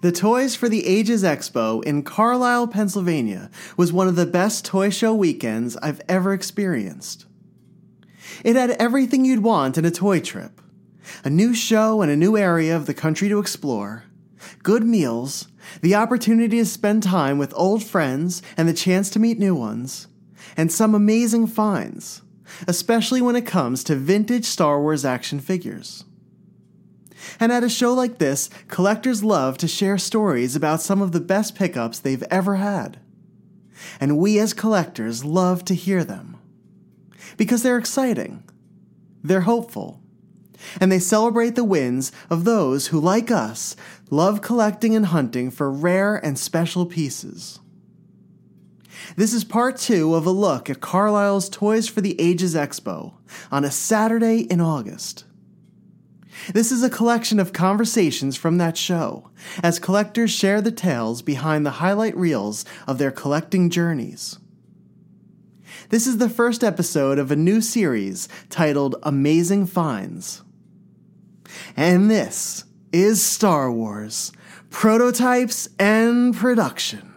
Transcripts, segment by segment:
The Toys for the Ages Expo in Carlisle, Pennsylvania was one of the best toy show weekends I've ever experienced. It had everything you'd want in a toy trip a new show and a new area of the country to explore, good meals, the opportunity to spend time with old friends and the chance to meet new ones, and some amazing finds, especially when it comes to vintage Star Wars action figures. And at a show like this, collectors love to share stories about some of the best pickups they've ever had. And we as collectors love to hear them. Because they're exciting, they're hopeful, and they celebrate the wins of those who, like us, love collecting and hunting for rare and special pieces. This is part two of a look at Carlisle's Toys for the Ages Expo on a Saturday in August. This is a collection of conversations from that show, as collectors share the tales behind the highlight reels of their collecting journeys. This is the first episode of a new series titled Amazing Finds. And this is Star Wars Prototypes and Production.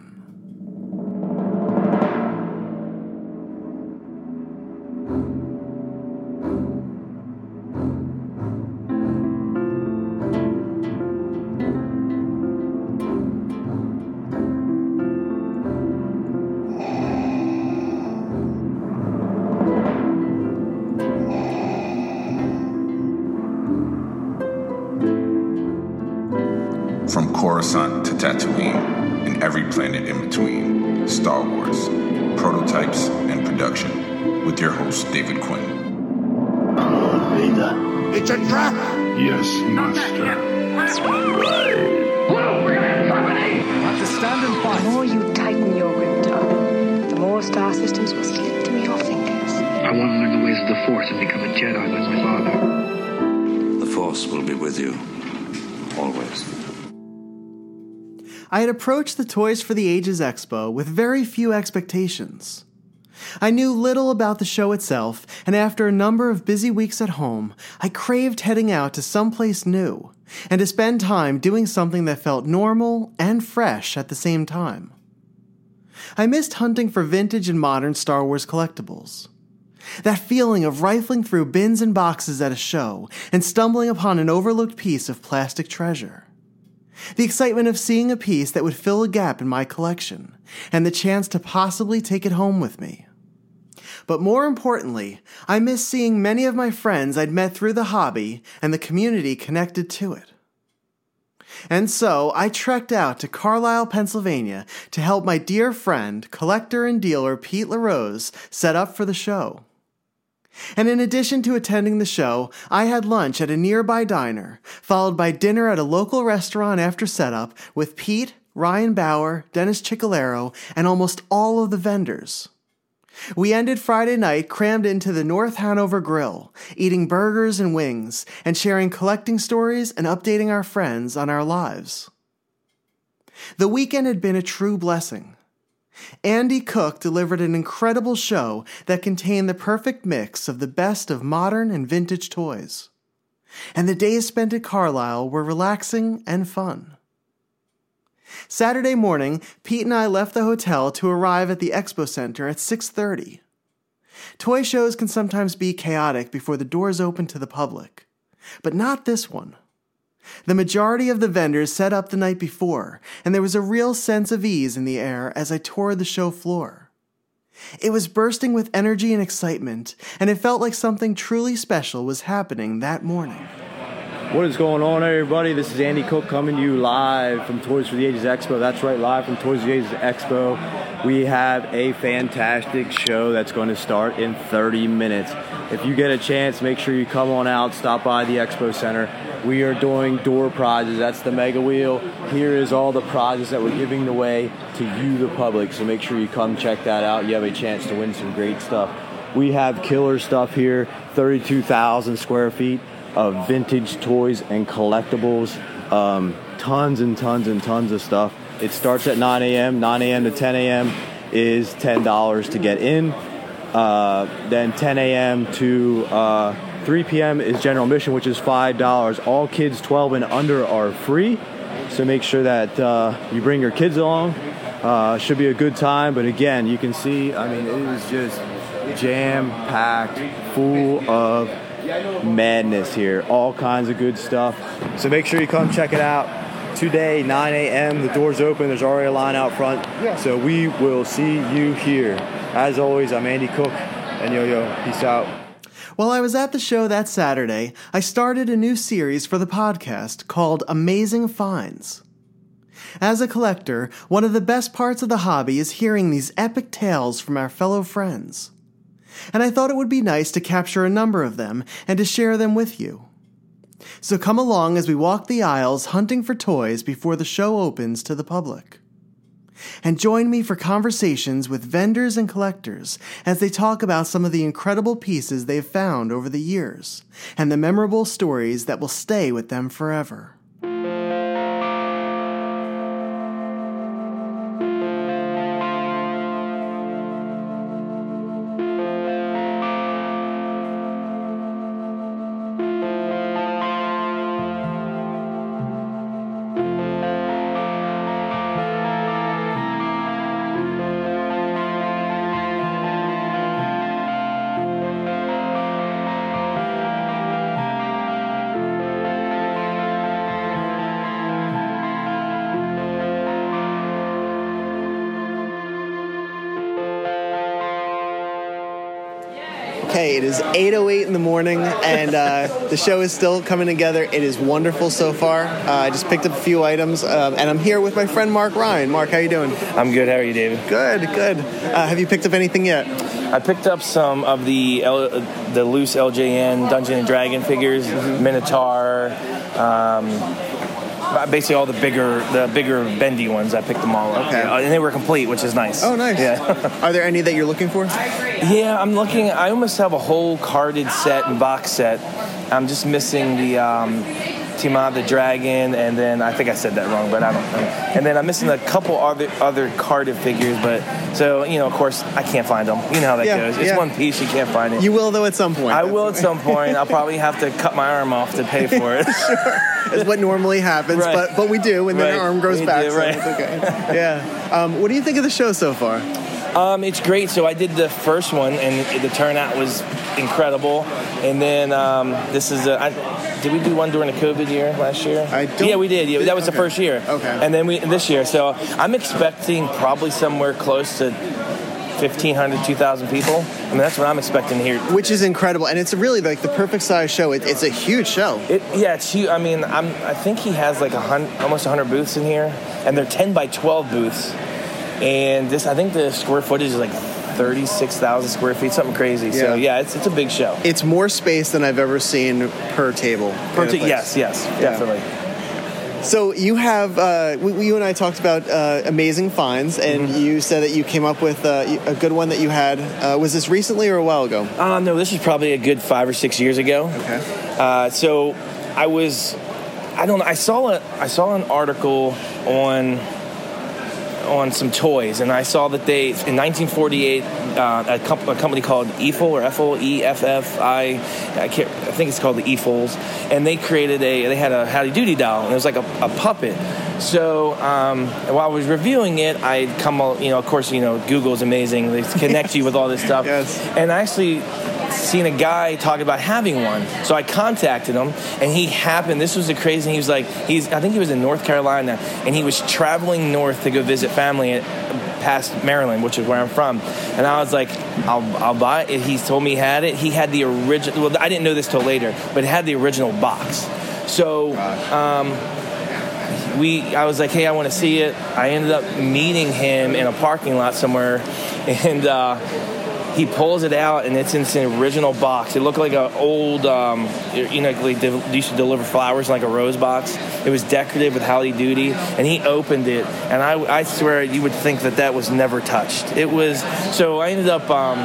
Approached the Toys for the Ages Expo with very few expectations. I knew little about the show itself, and after a number of busy weeks at home, I craved heading out to someplace new and to spend time doing something that felt normal and fresh at the same time. I missed hunting for vintage and modern Star Wars collectibles. That feeling of rifling through bins and boxes at a show and stumbling upon an overlooked piece of plastic treasure. The excitement of seeing a piece that would fill a gap in my collection, and the chance to possibly take it home with me. But more importantly, I miss seeing many of my friends I'd met through the hobby and the community connected to it. And so I trekked out to Carlisle, Pennsylvania to help my dear friend, collector and dealer Pete LaRose set up for the show. And in addition to attending the show, I had lunch at a nearby diner, followed by dinner at a local restaurant after setup with Pete, Ryan Bauer, Dennis Ciccolero, and almost all of the vendors. We ended Friday night crammed into the North Hanover Grill, eating burgers and wings, and sharing collecting stories and updating our friends on our lives. The weekend had been a true blessing. Andy Cook delivered an incredible show that contained the perfect mix of the best of modern and vintage toys. And the days spent at Carlisle were relaxing and fun. Saturday morning, Pete and I left the hotel to arrive at the expo center at 6:30. Toy shows can sometimes be chaotic before the doors open to the public, but not this one. The majority of the vendors set up the night before, and there was a real sense of ease in the air as I toured the show floor. It was bursting with energy and excitement, and it felt like something truly special was happening that morning. What is going on, everybody? This is Andy Cook coming to you live from Toys for the Ages Expo. That's right, live from Toys for the Ages Expo. We have a fantastic show that's going to start in 30 minutes. If you get a chance, make sure you come on out, stop by the Expo Center. We are doing door prizes. That's the mega wheel. Here is all the prizes that we're giving away to you, the public. So make sure you come check that out. You have a chance to win some great stuff. We have killer stuff here, 32,000 square feet of vintage toys and collectibles. Um, tons and tons and tons of stuff. It starts at 9 a.m. 9 a.m. to 10 a.m. is $10 to get in. Uh, then 10 a.m. to uh, 3 p.m. is general admission, which is $5. All kids 12 and under are free. So make sure that uh, you bring your kids along. Uh, should be a good time. But again, you can see, I mean, it is just jam packed, full of madness here. All kinds of good stuff. So make sure you come check it out. Today, 9 a.m. The doors open. There's already a line out front. So we will see you here. As always, I'm Andy Cook and Yo Yo. Peace out. While I was at the show that Saturday, I started a new series for the podcast called Amazing Finds. As a collector, one of the best parts of the hobby is hearing these epic tales from our fellow friends. And I thought it would be nice to capture a number of them and to share them with you. So come along as we walk the aisles hunting for toys before the show opens to the public. And join me for conversations with vendors and collectors as they talk about some of the incredible pieces they've found over the years and the memorable stories that will stay with them forever. 8:08 in the morning, and uh, the show is still coming together. It is wonderful so far. Uh, I just picked up a few items, um, and I'm here with my friend Mark Ryan. Mark, how you doing? I'm good. How are you, David? Good, good. Uh, have you picked up anything yet? I picked up some of the L- the loose LJN Dungeon and Dragon figures, Minotaur, um, basically all the bigger the bigger bendy ones. I picked them all up. Okay. And they were complete, which is nice. Oh, nice. Yeah. Are there any that you're looking for? Yeah, I'm looking. I almost have a whole carded set and box set. I'm just missing the. Um, Tiamat the Dragon, and then I think I said that wrong, but I don't know. And then I'm missing a couple other other carded figures, but so you know, of course, I can't find them. You know how that Yeah, goes. It's yeah. one piece, you can't find it. You will, though, at some point. I will at some point. I'll probably have to cut my arm off to pay for it. Is what normally happens, Right. but but we do, and then Right. our arm grows We back. do, so right. it's okay. Yeah. Um, what do you think of the show so far? Um, it's great. So I did the first one, and the turnout was incredible. And then um, this is a. I, did we do one during the COVID year last year? I don't- yeah, we did. Yeah, that was the first year. Okay. And then we this year. So I'm expecting probably somewhere close to 1,500, 2,000 people. I mean, that's what I'm expecting here. Which is incredible, and it's really like the perfect size show. It, it's a huge show. It, yeah, it's huge. I mean, I'm, I think he has like a hundred, almost 100 booths in here, and they're 10 by 12 booths. And this, I think the square footage is like 36,000 square feet, something crazy. Yeah. So Yeah. yeah, it's, it's a big show. It's more space than I've ever seen per table. Per in a t- place. yes, yes, definitely. So you have, uh, we, you and I talked about uh, amazing finds, and Mm-hmm. you said that you came up with uh, a good one that you had. Uh, was this recently or a while ago? Uh, no, this is probably a good five or six years ago. Okay. Uh, so I was, I don't know. I saw a, I saw an article on on some toys, and I saw that they in 1948 uh, a, comp- a company called EFL or EFL E F F I I can't I think it's called the EFLs, and they created a they had a Howdy Doody doll, and it was like a, a puppet. So um, while I was reviewing it, I come you know of course you know Google's amazing. They connect you with all this stuff, Yes. and I actually seen a guy talking about having one. So I contacted him, and he happened. This was the crazy. He was like, he's. I think he was in North Carolina, and he was traveling north to go visit family past Maryland, which is where I'm from. And I was like, I'll, I'll buy it. He told me he had it. He had the original. Well, I didn't know this till later, but it had the original box. So. Um, we I was like, hey, I want to see it. I ended up meeting him in a parking lot somewhere, and uh, he pulls it out, and it's in its original box. It looked like an old, um, you know, like they used to deliver flowers in like a rose box. It was decorative with Howdy Doody, and he opened it, and I, I swear you would think that that was never touched. It was so I ended up. Um,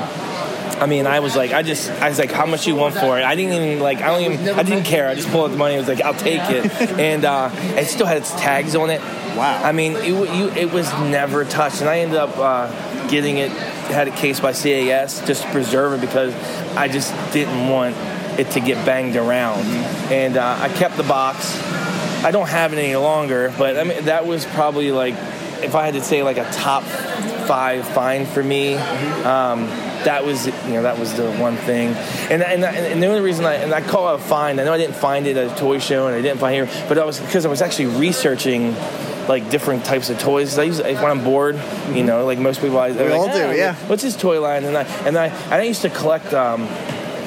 I mean, I was like, I just, I was like, how much you want for it? I didn't even like, I don't even, I didn't care. I just pulled out the money. I was like, I'll take it, and uh, it still had its tags on it. Wow. I mean, it, you, it was never touched, and I ended up uh, getting it, had it cased by CAS just to preserve it because I just didn't want it to get banged around, and uh, I kept the box. I don't have it any longer, but I mean that was probably like if I had to say like a top five find for me. Um, that was you know that was the one thing, and and, and the only reason I and I call it a find. I know I didn't find it at a toy show and I didn't find it here, but I was because I was actually researching like different types of toys. I use when I'm bored, you know, like most people. I, We all do, yeah. What's his toy line? And I and I and I used to collect. Um,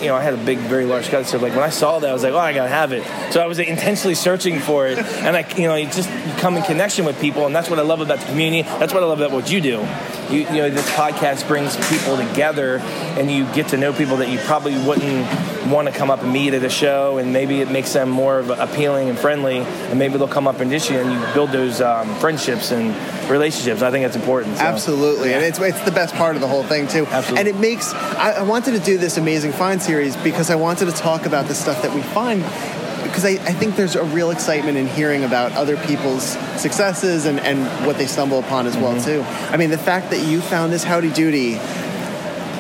you know, I had a big, very large collection. So like when I saw that, I was like, oh, I gotta have it. So I was intentionally searching for it, and I, you know, you just you come in connection with people, and that's what I love about the community. That's what I love about what you do. You, you know, this podcast brings people together, and you get to know people that you probably wouldn't want to come up and meet at a show, and maybe it makes them more of appealing and friendly, and maybe they'll come up and dish you, and you build those um, friendships and relationships. I think that's important. so. Absolutely, and it's it's the best part of the whole thing too. Absolutely. And it makes I, I wanted to do this amazing find series because I wanted to talk about the stuff that we find because I, I think there's a real excitement in hearing about other people's successes and, and what they stumble upon as well too. I mean, the fact that you found this Howdy Doody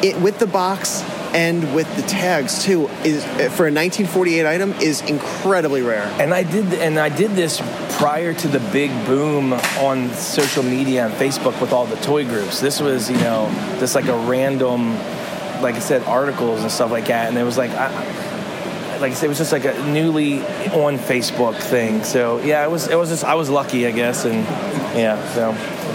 it with the box and with the tags too is uh, for a 1948 item is incredibly rare. And I did, and I did this prior to the big boom on social media and Facebook with all the toy groups. This was, you know, just like a random, like I said, articles and stuff like that. And it was like, I, like I said, it was just like a newly on Facebook thing. So yeah, it was, it was just, I was lucky, I guess, and yeah, so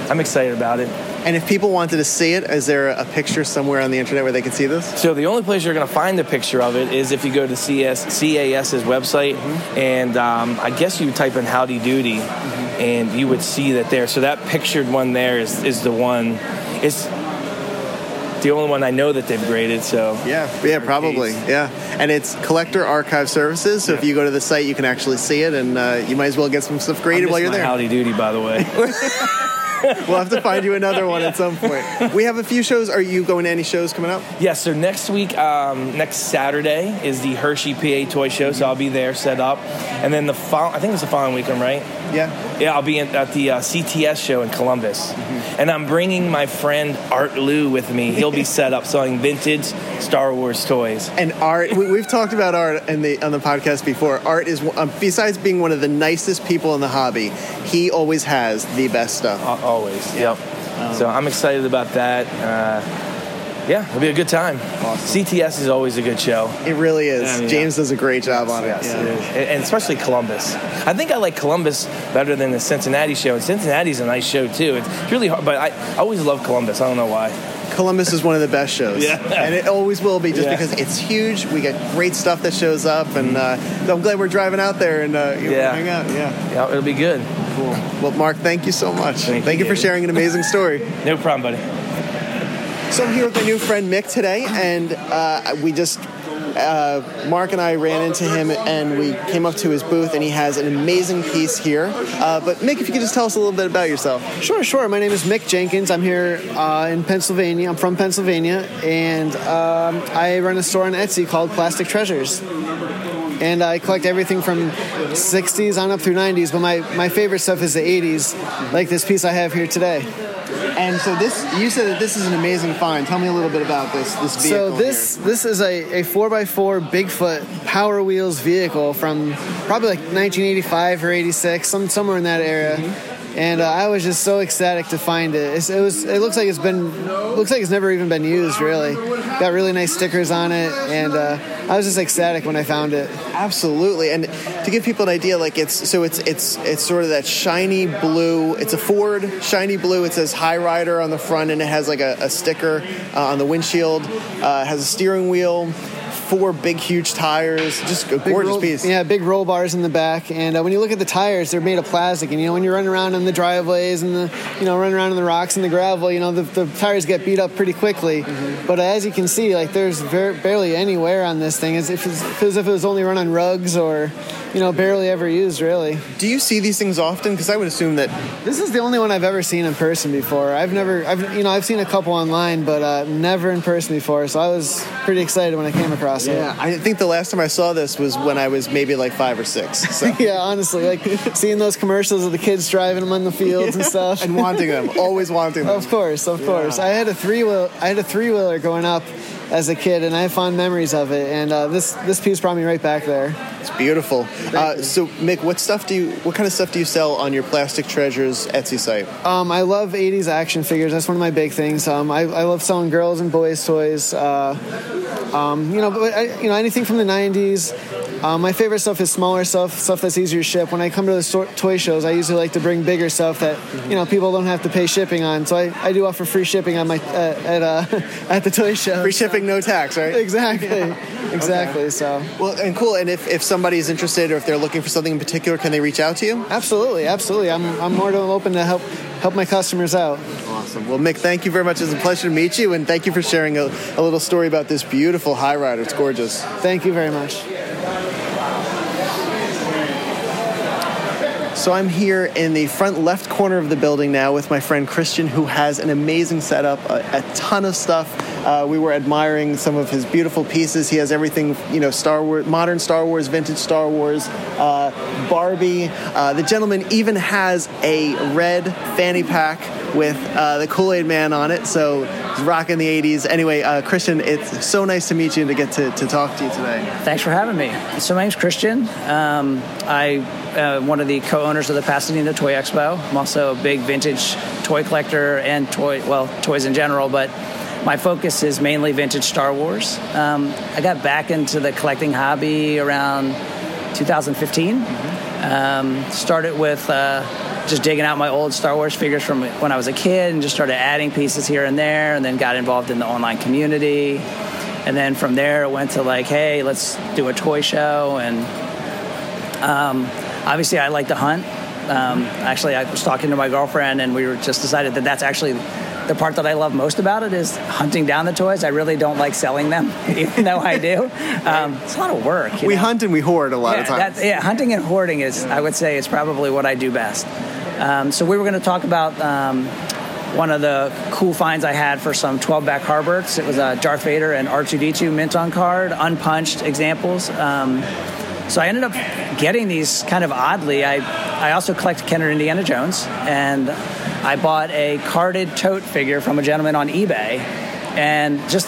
I'm excited about it. And if people wanted to see it, is there a picture somewhere on the internet where they can see this? So the only place you're going to find a picture of it is if you go to CS, CAS's website, and um, I guess you type in Howdy Doody, and you would see that there. So that pictured one there is, is the one. It's the only one I know that they've graded. So Yeah, yeah, probably, yeah. And it's Collector Archive Services. So if you go to the site, you can actually see it, and uh, you might as well get some stuff graded while you're there. Howdy Doody, by the way. We'll have to find you another one at some point. We have a few shows. Are you going to any shows coming up? Yeah, so next week, um, next Saturday is the Hershey PA Toy Show, so I'll be there set up. And then the fol- I think it's the following week, I'm right? Yeah. Yeah, I'll be in, at the uh, CTS show in Columbus. And I'm bringing my friend Art Lou with me. He'll be set up selling vintage Star Wars toys. And Art, we, we've talked about Art in the, on the podcast before. Art is, um, besides being one of the nicest people in the hobby, he always has the best stuff. Al- Always, yep. so I'm excited about that. Uh, yeah, it'll be a good time. CTS is always a good show. It really is. Yeah, yeah. James does a great job on Yes, it. it is. And- and especially Columbus. I think I like Columbus better than the Cincinnati show. And Cincinnati's a nice show too. It's really hard, but I, I always love Columbus. I don't know why. Columbus is one of the best shows. Yeah. And it always will be just Yeah. because it's huge. We get great stuff that shows up, and uh, I'm glad we're driving out there and uh, you know, Yeah. hang out. Yeah. Yeah, it'll be good. Cool. Well, Mark, thank you so much. Thank Thank, you, you for sharing an amazing story. No problem, buddy. So I'm here with my new friend Mick today, and uh, we just. Uh, Mark and I ran into him and we came up to his booth and he has an amazing piece here. Uh, but Mick, if you could just tell us a little bit about yourself. Sure, sure. My name is Mick Jenkins. I'm here uh, in Pennsylvania. I'm from Pennsylvania, and um, I run a store on Etsy called Plastic Treasures. And I collect everything from 60s on up through 90s, but my, my favorite stuff is the 80s, like this piece I have here today. And so this, you said that this is an amazing find. Tell me a little bit about this this vehicle. So this this is a, a 4x4 Bigfoot Power Wheels vehicle from probably like 1985 or 86, some somewhere in that area. Mm-hmm. And uh, I was just so ecstatic to find it. It's, it was. It looks like it's been. Looks like it's never even been used. Really, got really nice stickers on it, and uh, I was just ecstatic when I found it. Absolutely, and to give people an idea, like it's so it's it's it's sort of that shiny blue. It's a Ford shiny blue. It says High Rider on the front, and it has like a, a sticker uh, on the windshield. Uh, has a steering wheel, four big huge tires. Just a Big gorgeous roll- piece. Yeah, big roll bars in the back, and uh, when you look at the tires, they're made of plastic. And you know, when you're running around in the driveways and the, you know, running around in the rocks and the gravel, you know, the, the tires get beat up pretty quickly. Mm-hmm. But as you can see, like there's ver- barely any wear on this thing, as if, as if it was only run on rugs or, you know, barely ever used, really. Do you see these things often? Because I would assume that This is the only one I've ever seen in person before. I've never, I've, you know, I've seen a couple online, but uh, never in person before. So I was pretty excited when I came across it. Yeah, I think the last time I saw this was when I was maybe like five or six. So. yeah, honestly, like seeing those commercials of the kids driving them on the fields and stuff. and wanting them, always wanting them. Of course, of course. I had a three wheel. I had a three wheeler going up as a kid, and I have fond memories of it. And uh, this this piece brought me right back there. It's beautiful. Uh, so, Mick, what stuff do you? What kind of stuff do you sell on your Plastic Treasures Etsy site? Um, I love 80s action figures. That's one of my big things. Um, I, I love selling girls and boys toys. Uh, um, you know, but I, you know anything from the 90s. Um, my favorite stuff is smaller stuff, stuff that's easier to ship. When I come to the toy shows, I usually like to bring bigger stuff that you know people don't have to pay shipping on. So I, I do offer free shipping on my uh, at uh, at the toy show. Free shipping, no tax, right? Exactly, exactly. Okay. So well and cool. And if, if somebody is interested or if they're looking for something in particular, can they reach out to you? Absolutely, absolutely. I'm I'm more than open to help help my customers out. Awesome. Well, Mick, thank you very much. It's a pleasure to meet you, and thank you for sharing a, a little story about this beautiful high rider. It's gorgeous. Thank you very much. So I'm here in the front left corner of the building now with my friend Christian, who has an amazing setup, a, a ton of stuff. Uh, we were admiring some of his beautiful pieces. He has everything, you know, Star Wars, modern Star Wars, vintage Star Wars, uh, Barbie. Uh, the gentleman even has a red fanny pack with uh, the Kool Aid Man on it. So he's rocking the 80s. Anyway, uh, Christian, it's so nice to meet you and to get to, to talk to you today. Thanks for having me. So my name's Christian. Um, I'm one of the co-owners of the Pasadena Toy Expo. I'm also a big vintage toy collector and toy, well, toys in general, but my focus is mainly vintage Star Wars. Um, I got back into the collecting hobby around 2015. Mm-hmm. Um, started with uh, just digging out my old Star Wars figures from when I was a kid and just started adding pieces here and there, and then got involved in the online community. And then from there, it went to like, hey, let's do a toy show. And um, obviously, I like to hunt. Um, actually, I was talking to my girlfriend, and we were just decided that that's actually the part that I love most about it is hunting down the toys. I really don't like selling them, even though I do. Um, it's a lot of work. we know? hunt and we hoard a lot yeah, of times. yeah, hunting and hoarding is, I would say, is probably what I do best. Um, so we were going to talk about um, one of the cool finds I had for some 12-back Harberts. It was a Darth Vader and R2D2 mint on card, unpunched examples. Um, so I ended up getting these kind of oddly. I, I also collect Kenner Indiana Jones, and I bought a carded Toht figure from a gentleman on eBay, and just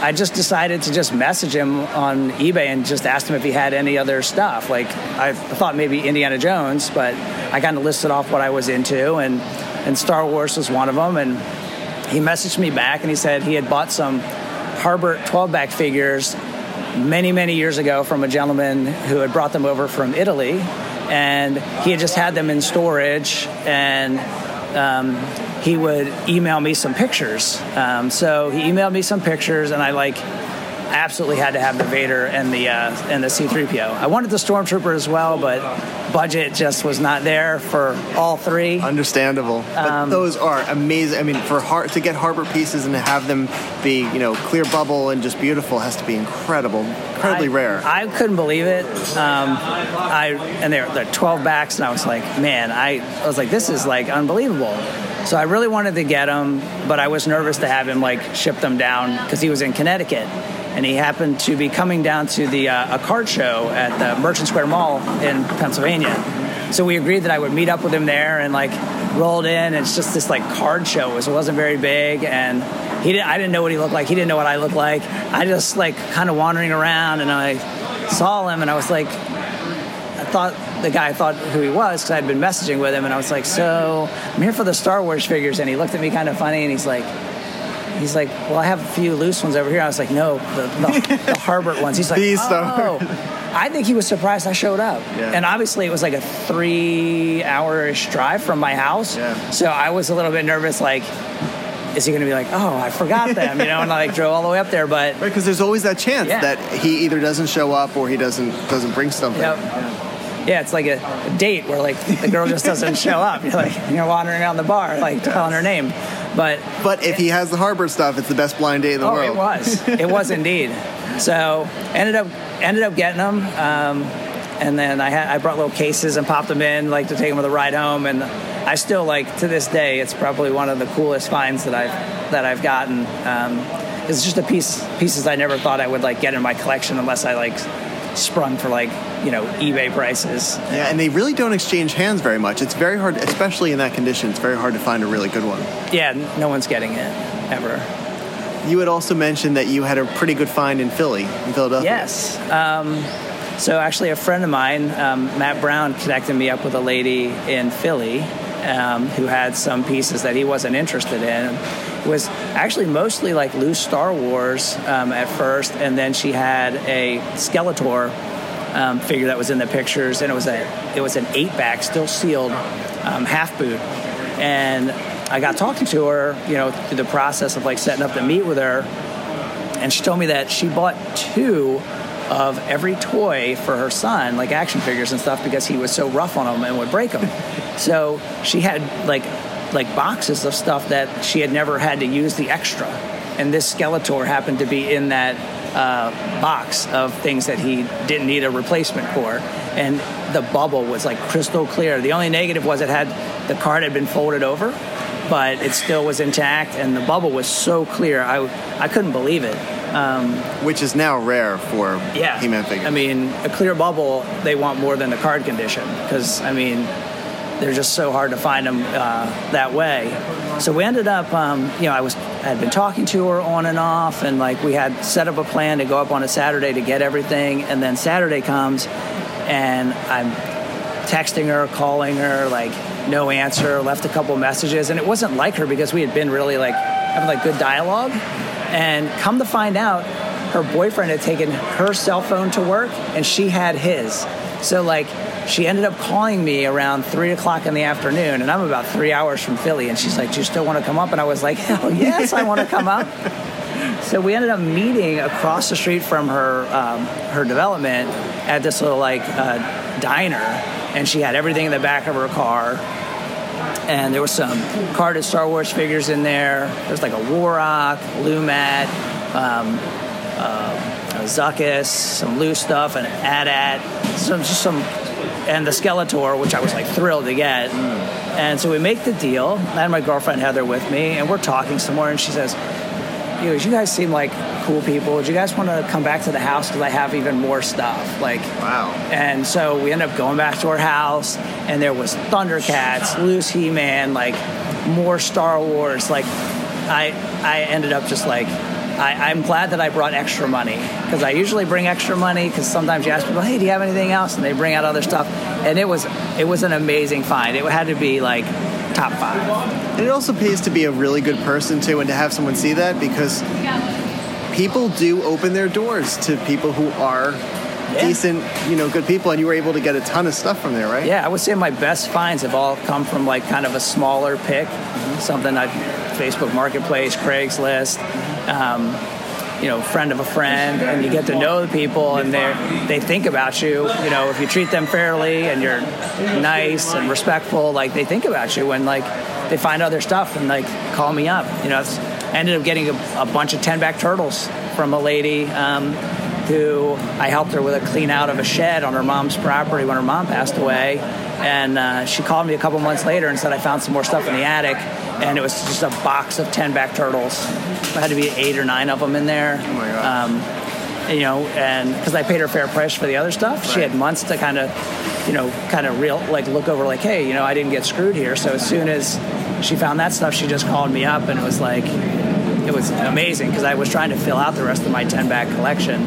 I just decided to just message him on eBay and just asked him if he had any other stuff. Like I thought maybe Indiana Jones, but I kind of listed off what I was into, and and Star Wars was one of them. And he messaged me back and he said he had bought some Harbert 12 back figures many many years ago from a gentleman who had brought them over from Italy, and he had just had them in storage and. Um, he would email me some pictures. Um, so he emailed me some pictures, and I like absolutely had to have the Vader and the uh, and the C-3PO. I wanted the Stormtrooper as well, but budget just was not there for all three. Understandable. But Um, those are amazing. I mean, for har- to get Harbert pieces and to have them be, you know, clear bubble and just beautiful has to be incredible, incredibly I, rare. I couldn't believe it. Um, I and they're, they're 12 backs, and I was like, man, I, I was like, this is like unbelievable. So I really wanted to get him, but I was nervous to have him like ship them down because he was in Connecticut, and he happened to be coming down to the uh, a card show at the Merchant Square Mall in Pennsylvania. So we agreed that I would meet up with him there and like rolled in. It's just this like card show. It wasn't very big, and he didn't, I didn't know what he looked like. He didn't know what I looked like. I just like kind of wandering around, and I saw him, and I was like, I thought the guy thought who he was because I'd been messaging with him, and I was like, so I'm here for the Star Wars figures, and he looked at me kind of funny, and he's like. He's like, well, I have a few loose ones over here. I was like, no, the, the, the Harbert ones. He's like, These oh. I think he was surprised I showed up. Yeah. And obviously, it was like a three-hour-ish drive from my house. Yeah. So I was a little bit nervous, like, is he going to be like, oh, I forgot them, you know, and I like drove all the way up there. But Because there's always that chance Yeah. that he either doesn't show up or he doesn't doesn't bring something. Yep. Yeah, it's like a, date where like the girl just doesn't show up. You're like you're wandering around the bar, like calling her name. But But if he has the Harbert stuff, it's the best blind date in the oh, world. it was, it was indeed. So ended up ended up getting them, um, and then I had I brought little cases and popped them in, like to take them with a ride home. And I still like to this day, it's probably one of the coolest finds that I've that I've gotten. Um, it's just a piece pieces I never thought I would like get in my collection unless I like sprung for like you know eBay prices. Yeah, and they really don't exchange hands very much. It's very hard, especially in that condition. It's very hard to find a really good one. Yeah, no one's getting it ever. you had also mentioned that you had a pretty good find in Philly, in Philadelphia. Yes. Um, so actually, a friend of mine, um, Matt Brown, connected me up with a lady in Philly um, who had some pieces that he wasn't interested in. Was actually mostly like loose Star Wars um, at first, and then she had a Skeletor um, figure that was in the pictures, and it was a it was an eight back, still sealed, um, half boot, and I got talking to her, you know, through the process of like setting up the meet with her, and she told me that she bought two of every toy for her son, like action figures and stuff, because he was so rough on them and would break them. so she had like like boxes of stuff that she had never had to use the extra, and this Skeletor happened to be in that uh, box of things that he didn't need a replacement for, and the bubble was like crystal clear. The only negative was it had the card had been folded over, but it still was intact, and the bubble was so clear. I I couldn't believe it. Um, Which is now rare for yeah, He-Man figures. I mean, a clear bubble they want more than the card condition because I mean they're just so hard to find them uh, that way. So we ended up, um, you know, I was I had been talking to her on and off, and like we had set up a plan to go up on a Saturday to get everything, and then Saturday comes, and I'm texting her, calling her, like no answer, left a couple messages, and it wasn't like her because we had been really like having like good dialogue, and come to find out, her boyfriend had taken her cell phone to work, and she had his, so like she ended up calling me around three o'clock in the afternoon, and I'm about three hours from Philly. And she's like, "Do you still want to come up?" And I was like, "Hell yes, I want to come up." So we ended up meeting across the street from her um, her development at this little like uh, diner, and she had everything in the back of her car. And there was some carded Star Wars figures in there. There's like a Warok, Lumat, um, uh, Zuckus, some loose stuff, an AT-AT, some just some and the Skeletor, which I was like thrilled to get. And so we make the deal. I had my girlfriend Heather with me, and we're talking some more. And she says, "You, know, you guys seem like cool people. Do you guys want to come back to the house because I have even more stuff?" Like, wow. And so we ended up going back to her house, and there was Thundercats, loose He-Man, like more Star Wars. Like, I I ended up just like I, am glad that I brought extra money because I usually bring extra money because sometimes you ask people, "Hey, do you have anything else?" and they bring out other stuff, and it was it was an amazing find. It had to be like top five. And it also pays to be a really good person too, and to have someone see that because people do open their doors to people who are. Yeah. Decent, you know, good people, and you were able to get a ton of stuff from there, right? Yeah, I would say my best finds have all come from like kind of a smaller pick, mm-hmm. something I Facebook Marketplace, Craigslist, um, you know, friend of a friend, and you get to know the people, and they they think about you. You know, if you treat them fairly and you're nice and respectful, like they think about you, and like they find other stuff and like call me up. You know, I ended up getting a, a bunch of ten back turtles from a lady. Um, who I helped her with a clean out of a shed on her mom's property when her mom passed away. And uh, she called me a couple months later and said I found some more stuff in the attic and it was just a box of 10 back turtles. There had to be eight or nine of them in there. Oh my God. Um, you know, and because I paid her fair price for the other stuff, right. she had months to kind of, you know, kind of real, like look over, like, hey, you know, I didn't get screwed here. So as soon as she found that stuff, she just called me up, and it was like, it was amazing because I was trying to fill out the rest of my 10 bag collection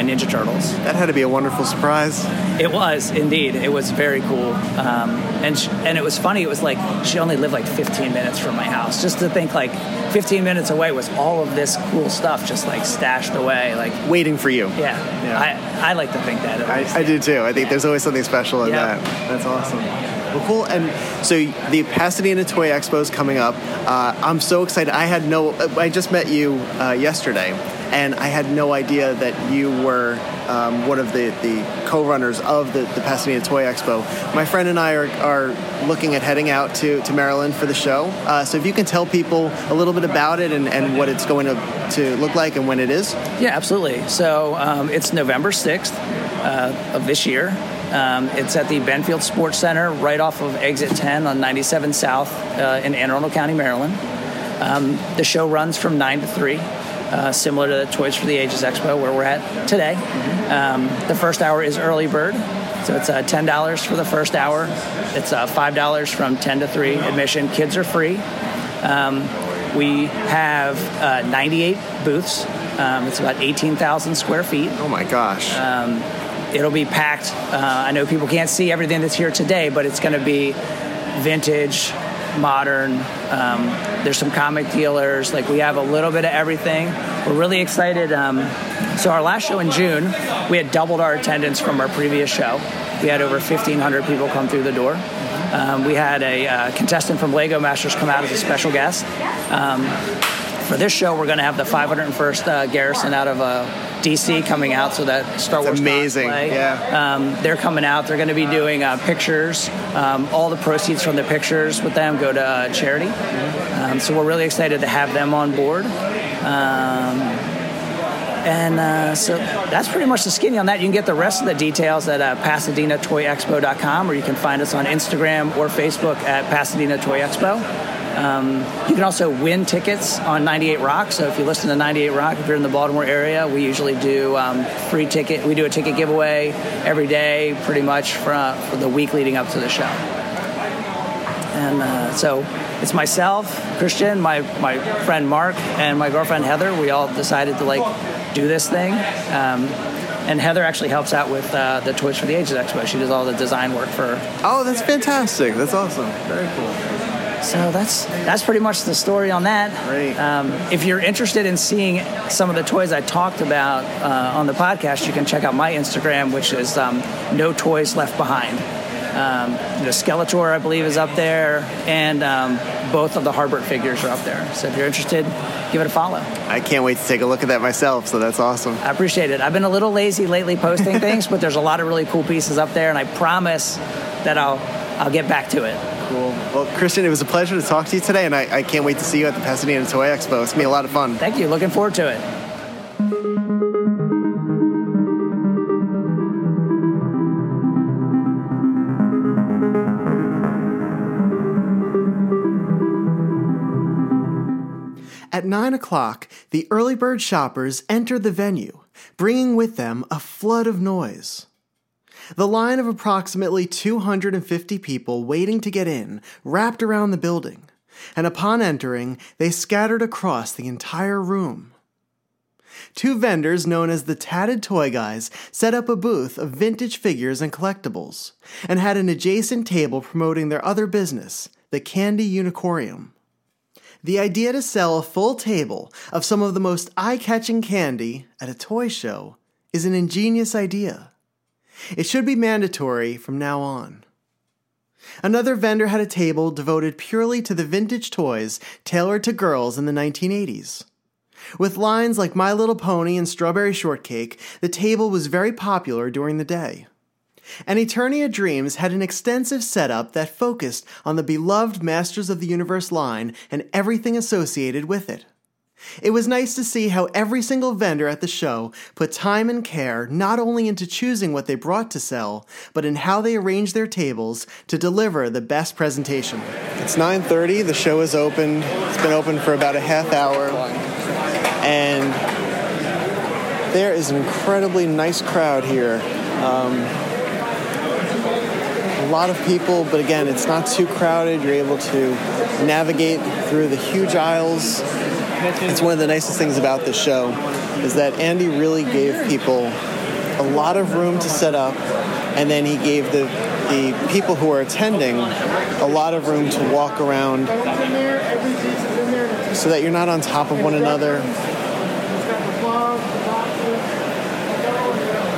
my Ninja Turtles. That had to be a wonderful surprise. It was indeed. It was very cool, um, and sh- and it was funny. It was like she only lived like 15 minutes from my house. Just to think like 15 minutes away was all of this cool stuff just like stashed away, like waiting for you. Yeah, yeah. I I like to think that. I, I, do too. I think yeah. there's always something special in that. That's awesome. Well, cool. And so the Pasadena Toy Expo is coming up. Uh, I'm so excited. I had no. I just met you uh, yesterday, and I had no idea that you were um, one of the, the co-runners of the, the Pasadena Toy Expo. My friend and I are, are looking at heading out to, to Maryland for the show. Uh, so if you can tell people a little bit about it and, and what it's going to, to look like and when it is. Yeah, absolutely. So um, it's November 6th uh, of this year. Um, it's at the Benfield Sports Center right off of exit 10 on 97 South uh, in Anne Arundel County, Maryland. Um, the show runs from 9 to 3 uh, similar to the Toys for the Ages Expo where we're at today. Um, the first hour is early bird, so it's uh, ten dollars for the first hour. It's uh, five dollars from ten to three admission. Kids are free. Um, We have uh, 98 booths. Um, it's about 18,000 square feet. Oh my gosh. Um, it'll be packed. Uh, I know people can't see everything that's here today, but it's going to be vintage, modern. Um, there's some comic dealers. Like we have a little bit of everything. We're really excited. Um, so our last show in June, we had doubled our attendance from our previous show. We had over 1,500 people come through the door. Um, we had a uh, contestant from Lego Masters come out as a special guest. For this show, we're going to have the 501st uh, Garrison out of uh, DC coming out, so that Star Wars amazing. cosplay. Yeah. Um, they're coming out. They're going to be doing uh, pictures. Um, all the proceeds from the pictures with them go to uh, charity. Um, so we're really excited to have them on board. Um, and uh, so that's pretty much the skinny on that. You can get the rest of the details at uh, PasadenaToyExpo.com, or you can find us on Instagram or Facebook at Pasadena Toy Expo. Um, you can also win tickets on 98 Rock. So if you listen to 98 Rock, if you're in the Baltimore area, we usually do um, free ticket. We do a ticket giveaway every day, pretty much for, for the week leading up to the show. And uh, so it's myself, Christian, my my friend Mark, and my girlfriend Heather. We all decided to like do this thing. Um, and Heather actually helps out with uh, the Toys for the Ages Expo. She does all the design work for. Oh, that's fantastic. That's awesome. Very cool. So that's that's pretty much the story on that. Great. Um, if you're interested in seeing some of the toys I talked about uh, on the podcast, you can check out my Instagram, which is um, No Toys Left Behind. Um, the Skeletor, I believe, is up there, and um, both of the Harbert figures are up there. So if you're interested, give it a follow. I can't wait to take a look at that myself, so that's awesome. I appreciate it. I've been a little lazy lately posting things, but there's a lot of really cool pieces up there, and I promise that I'll I'll get back to it. Cool. Well, Christian, it was a pleasure to talk to you today, and I, I can't wait to see you at the Pasadena Toy Expo. It's going to be a lot of fun. Thank you. Looking forward to it. At 9 o'clock, the early bird shoppers entered the venue, bringing with them a flood of noise. The line of approximately 250 people waiting to get in wrapped around the building, and upon entering, they scattered across the entire room. Two vendors known as the Tatted Toy Guys set up a booth of vintage figures and collectibles, and had an adjacent table promoting their other business, the Candy Unicornium. The idea to sell a full table of some of the most eye catching candy at a toy show is an ingenious idea. It should be mandatory from now on. Another vendor had a table devoted purely to the vintage toys tailored to girls in the 1980s. With lines like My Little Pony and Strawberry Shortcake, the table was very popular during the day. And Eternia Dreams had an extensive setup that focused on the beloved Masters of the Universe line and everything associated with it. It was nice to see how every single vendor at the show put time and care not only into choosing what they brought to sell, but in how they arranged their tables to deliver the best presentation. It's 9:30. The show is open. It's been open for about a half hour, and there is an incredibly nice crowd here. Um, a lot of people, but again, it's not too crowded. You're able to navigate through the huge aisles. It's one of the nicest things about this show is that Andy really gave people a lot of room to set up, and then he gave the the people who are attending a lot of room to walk around so that you're not on top of one another.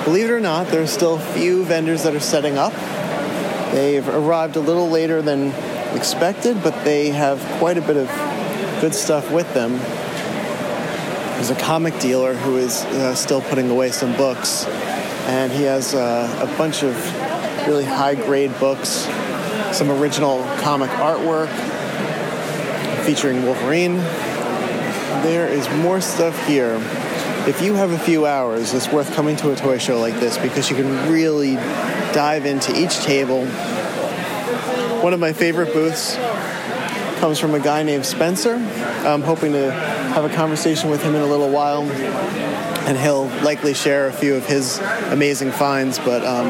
Believe it or not, there are still a few vendors that are setting up. They've arrived a little later than expected, but they have quite a bit of good stuff with them. There's a comic dealer who is uh, still putting away some books, and he has uh, a bunch of really high grade books, some original comic artwork featuring Wolverine. There is more stuff here. If you have a few hours, it's worth coming to a toy show like this because you can really dive into each table. One of my favorite booths comes from a guy named Spencer. I'm hoping to have a conversation with him in a little while, and he'll likely share a few of his amazing finds. But um,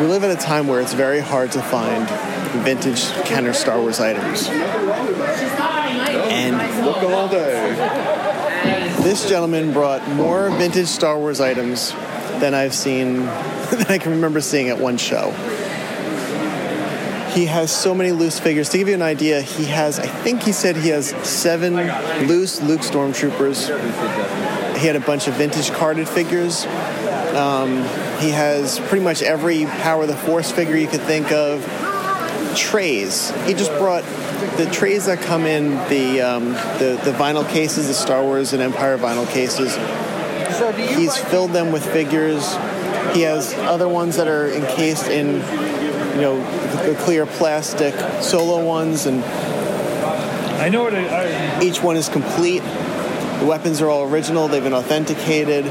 we live in a time where it's very hard to find vintage Kenner Star Wars items. Looking all day. This gentleman brought more vintage Star Wars items than I've seen, than I can remember seeing at one show. He has so many loose figures. To give you an idea, he has, I think he said he has seven loose Luke Stormtroopers. He had a bunch of vintage carded figures. Um, he has pretty much every Power of the Force figure you could think of. Trays. He just brought the trays that come in the, um, the the vinyl cases, the Star Wars and Empire vinyl cases. He's filled them with figures. He has other ones that are encased in, you know, the clear plastic solo ones, and I know what I, each one is complete. The weapons are all original. They've been authenticated,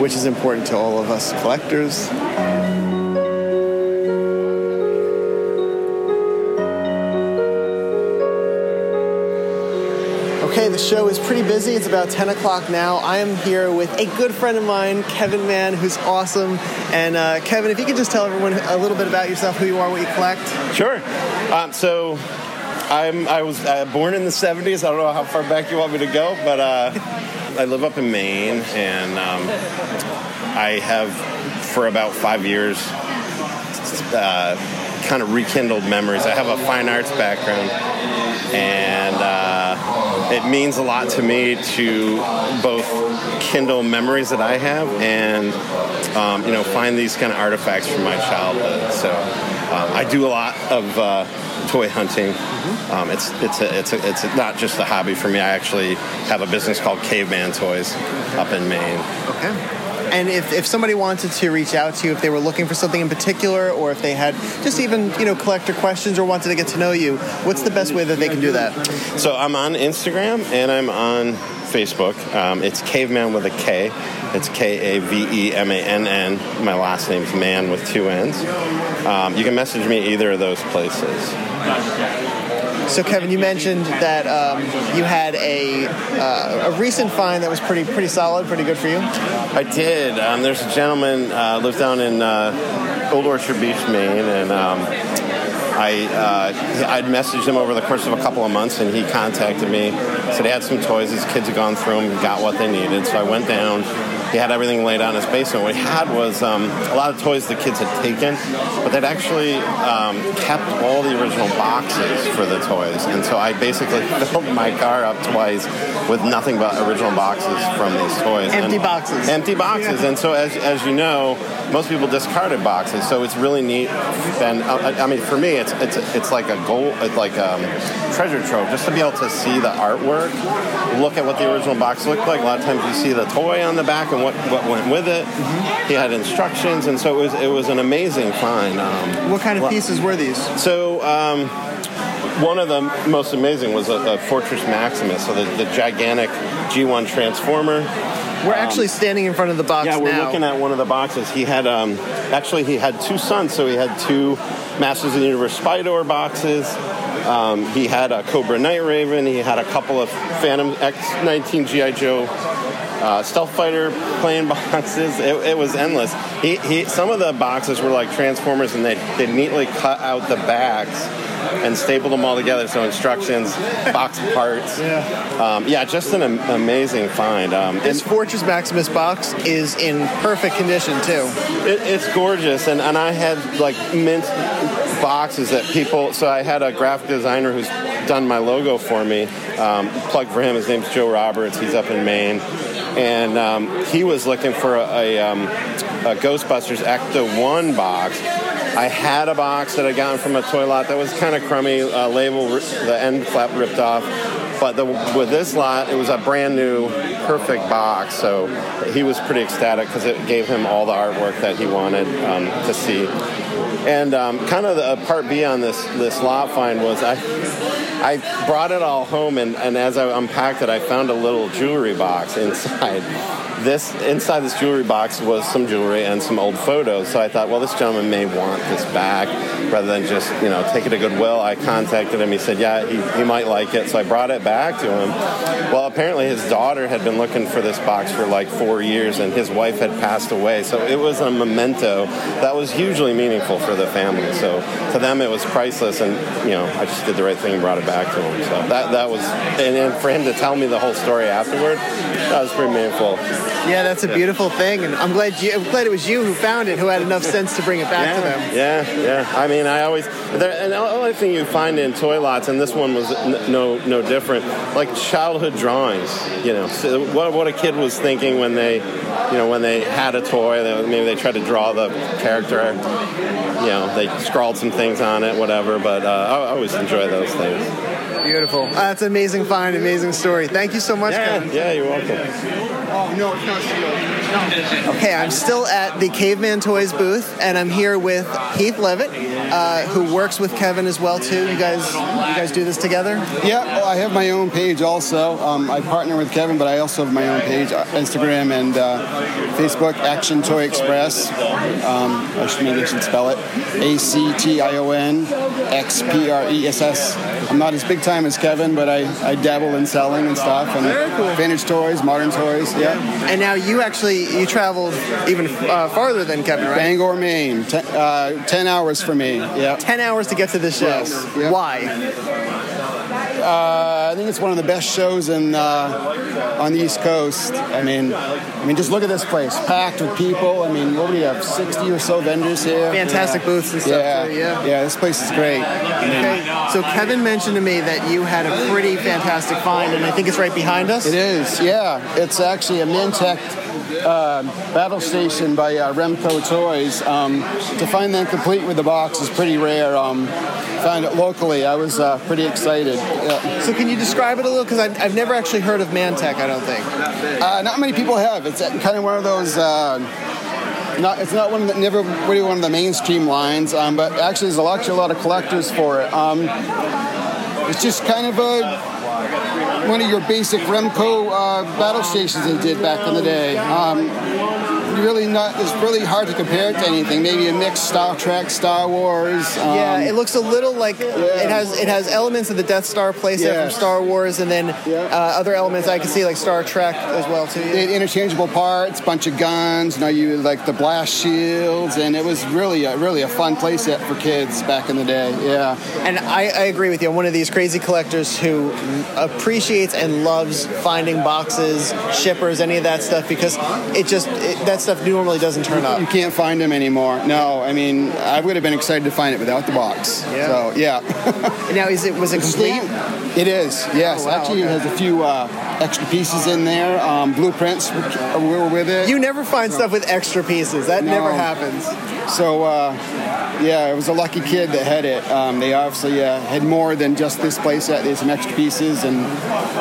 which is important to all of us collectors. Okay, the show is pretty busy. It's about 10 o'clock now. I am here with a good friend of mine, Kevin Mann, who's awesome. And uh, Kevin, if you could just tell everyone a little bit about yourself, who you are, what you collect. Sure. Um, so I'm, I was uh, born in the 70s. I don't know how far back you want me to go, but uh, I live up in Maine, and um, I have, for about five years, uh, kind of rekindled memories. I have a fine arts background, and uh, it means a lot to me to both kindle memories that I have and um, you know find these kind of artifacts from my childhood. So um, I do a lot of uh, toy hunting. Um, it's it's a, it's a, it's not just a hobby for me. I actually have a business called KaveMann Toys up in Maine. Okay. And if, if somebody wanted to reach out to you, if they were looking for something in particular, or if they had just even you know collector questions or wanted to get to know you, what's the best way that they can do that? So I'm on Instagram and I'm on Facebook. Um, it's Caveman with a K. It's K A V E M A N N. My last name's Man with two N's. Um, you can message me either of those places. So, Kevin, you mentioned that um, you had a uh, a recent find that was pretty pretty solid, pretty good for you. I did. Um, there's a gentleman uh, lives down in uh, Old Orchard Beach, Maine, and um, I uh, I'd messaged him over the course of a couple of months, and he contacted me. Said he had some toys. His kids had gone through them, got what they needed. So I went down. He had everything laid out in his basement. What he had was um, a lot of toys the kids had taken, but they'd actually um, kept all the original boxes for the toys. And so I basically filled my car up twice with nothing but original boxes from these toys. Empty And- boxes. Empty boxes. And so, as, as you know, most people discarded boxes. So it's really neat. And uh, I I mean, for me, it's it's it's like a goal, it's like um, treasure trove, just to be able to see the artwork, look at what the original box looked like. A lot of times you see the toy on the back and what, what went with it. He had instructions, and so it was it was an amazing find. Um, What kind of pieces were these? so um, one of the most amazing was a, a Fortress Maximus, so the, the gigantic G1 Transformer. We're actually standing in front of the box Yeah, we're now. looking at one of the boxes. He had um, actually he had two sons, so he had two Masters of the Universe Spydor boxes. Um, he had a Cobra Night Raven. He had a couple of Phantom X19 GI Joe uh, Stealth Fighter playing boxes. It, it was endless. He, he, some of the boxes were like Transformers, and they they neatly cut out the backs and stapled them all together. So instructions, box parts. Yeah, um, yeah, just an am- amazing find. Um, This Fortress Maximus box is in perfect condition too. It, it's gorgeous, and, and I had like mint boxes that people. So I had a graphic designer who's done my logo for me. Um, plug for him. His name's Joe Roberts. He's up in Maine, and um, he was looking for a, a, um, a Ghostbusters Ecto One box. I had a box that I gotten from a toy lot that was kind of crummy, uh, label the end flap ripped off. But the, with this lot, it was a brand new, perfect box. So he was pretty ecstatic because it gave him all the artwork that he wanted um, to see. And um, kind of the part B on this this lot find was I I brought it all home, and, and as I unpacked it, I found a little jewelry box inside. This inside this jewelry box was some jewelry and some old photos. So I thought, well, this gentleman may want this back rather than just you know take it to Goodwill. I contacted him. He said, yeah, he, he might like it. So I brought it back to him. Well, apparently his daughter had been looking for this box for like four years, and his wife had passed away. So it was a memento that was hugely meaningful for the family. So to them, it was priceless, and you know, I just did the right thing and brought it back to him. So that that was, and then for him to tell me the whole story afterward, that was pretty meaningful. Yeah, that's a beautiful thing, and I'm glad you. I'm glad it was you who found it, who had enough sense to bring it back to them. Yeah, yeah. I mean, I always there, and the only thing you find in toy lots, and this one was n- no no different, like childhood drawings. You know, so what what a kid was thinking when they, you know, when they had a toy. They, maybe they tried to draw the character. You know, they scrawled some things on it, whatever. But uh, I always enjoy those things. Beautiful. Uh, that's an amazing find, amazing story. Thank you so much, Yeah, Kevin. yeah, you're welcome. Oh no, no, Okay, I'm still at the KaveMann Toys booth, and I'm here with Heath Levitt, uh, who works with Kevin as well too. You guys, you guys do this together? Yeah, well, I have my own page also. Um, I partner with Kevin, but I also have my own page, uh, Instagram and uh, Facebook, Action Toy Express. Um, I should maybe I should spell it A C T I O N X P R E S S. I'm not as big time as Kevin, but I, I dabble in selling and stuff and vintage toys, modern toys. Yeah. And now you actually you traveled even uh, farther than Kevin, right? Bangor, Maine. Ten, uh, ten hours for me. Yeah. Ten hours to get to this show. Yes. Yeah. Why? Uh, I think it's one of the best shows in uh, on the East Coast. I mean, I mean, just look at this place, packed with people. I mean, what do we have? Sixty or so vendors here. Fantastic booths and stuff, Yeah, too, yeah. yeah. This place is great. Okay, so Kevin mentioned to me that you had a pretty fantastic find, and I think it's right behind us. It is, yeah. It's actually a Mantech uh, battle station by uh, Remco Toys. Um, to find them complete with the box is pretty rare. Um, found it locally. I was uh, pretty excited. Yeah. So can you describe it a little? Because I've, I've never actually heard of Mantech. I don't think. Uh, not many people have. It's kind of one of those. Uh, not, it's not one of the, never really one of the mainstream lines, um, but actually there's a lot, actually a lot of collectors for it. Um, it's just kind of a one of your basic Remco uh, battle stations they did back in the day. Um, really not. It's really hard to compare it to anything. Maybe a mixed Star Trek, Star Wars. Um, yeah, it looks a little like it has it has elements of the Death Star playset Yes. from Star Wars, and then uh, other elements I can see like Star Trek as well too. Had interchangeable parts, bunch of guns. You know, you like the blast shields, and it was really, a, really a fun playset for kids back in the day. Yeah. And I, I agree with you. I'm one of these crazy collectors who appreciates and loves finding boxes, shippers, any of that stuff because it just it, that stuff normally doesn't turn up. You can't find them anymore. No, I mean, I would have been excited to find it without the box. Yeah. So yeah. now, is it was it complete? It is. Yes. Oh, wow, Actually, okay. it has a few uh, extra pieces in there. Um, blueprints were with it. You never find stuff with extra pieces. That No. never happens. So, uh, yeah, it was a lucky kid that had it. Um, they obviously uh, had more than just this playset. There's some extra pieces, and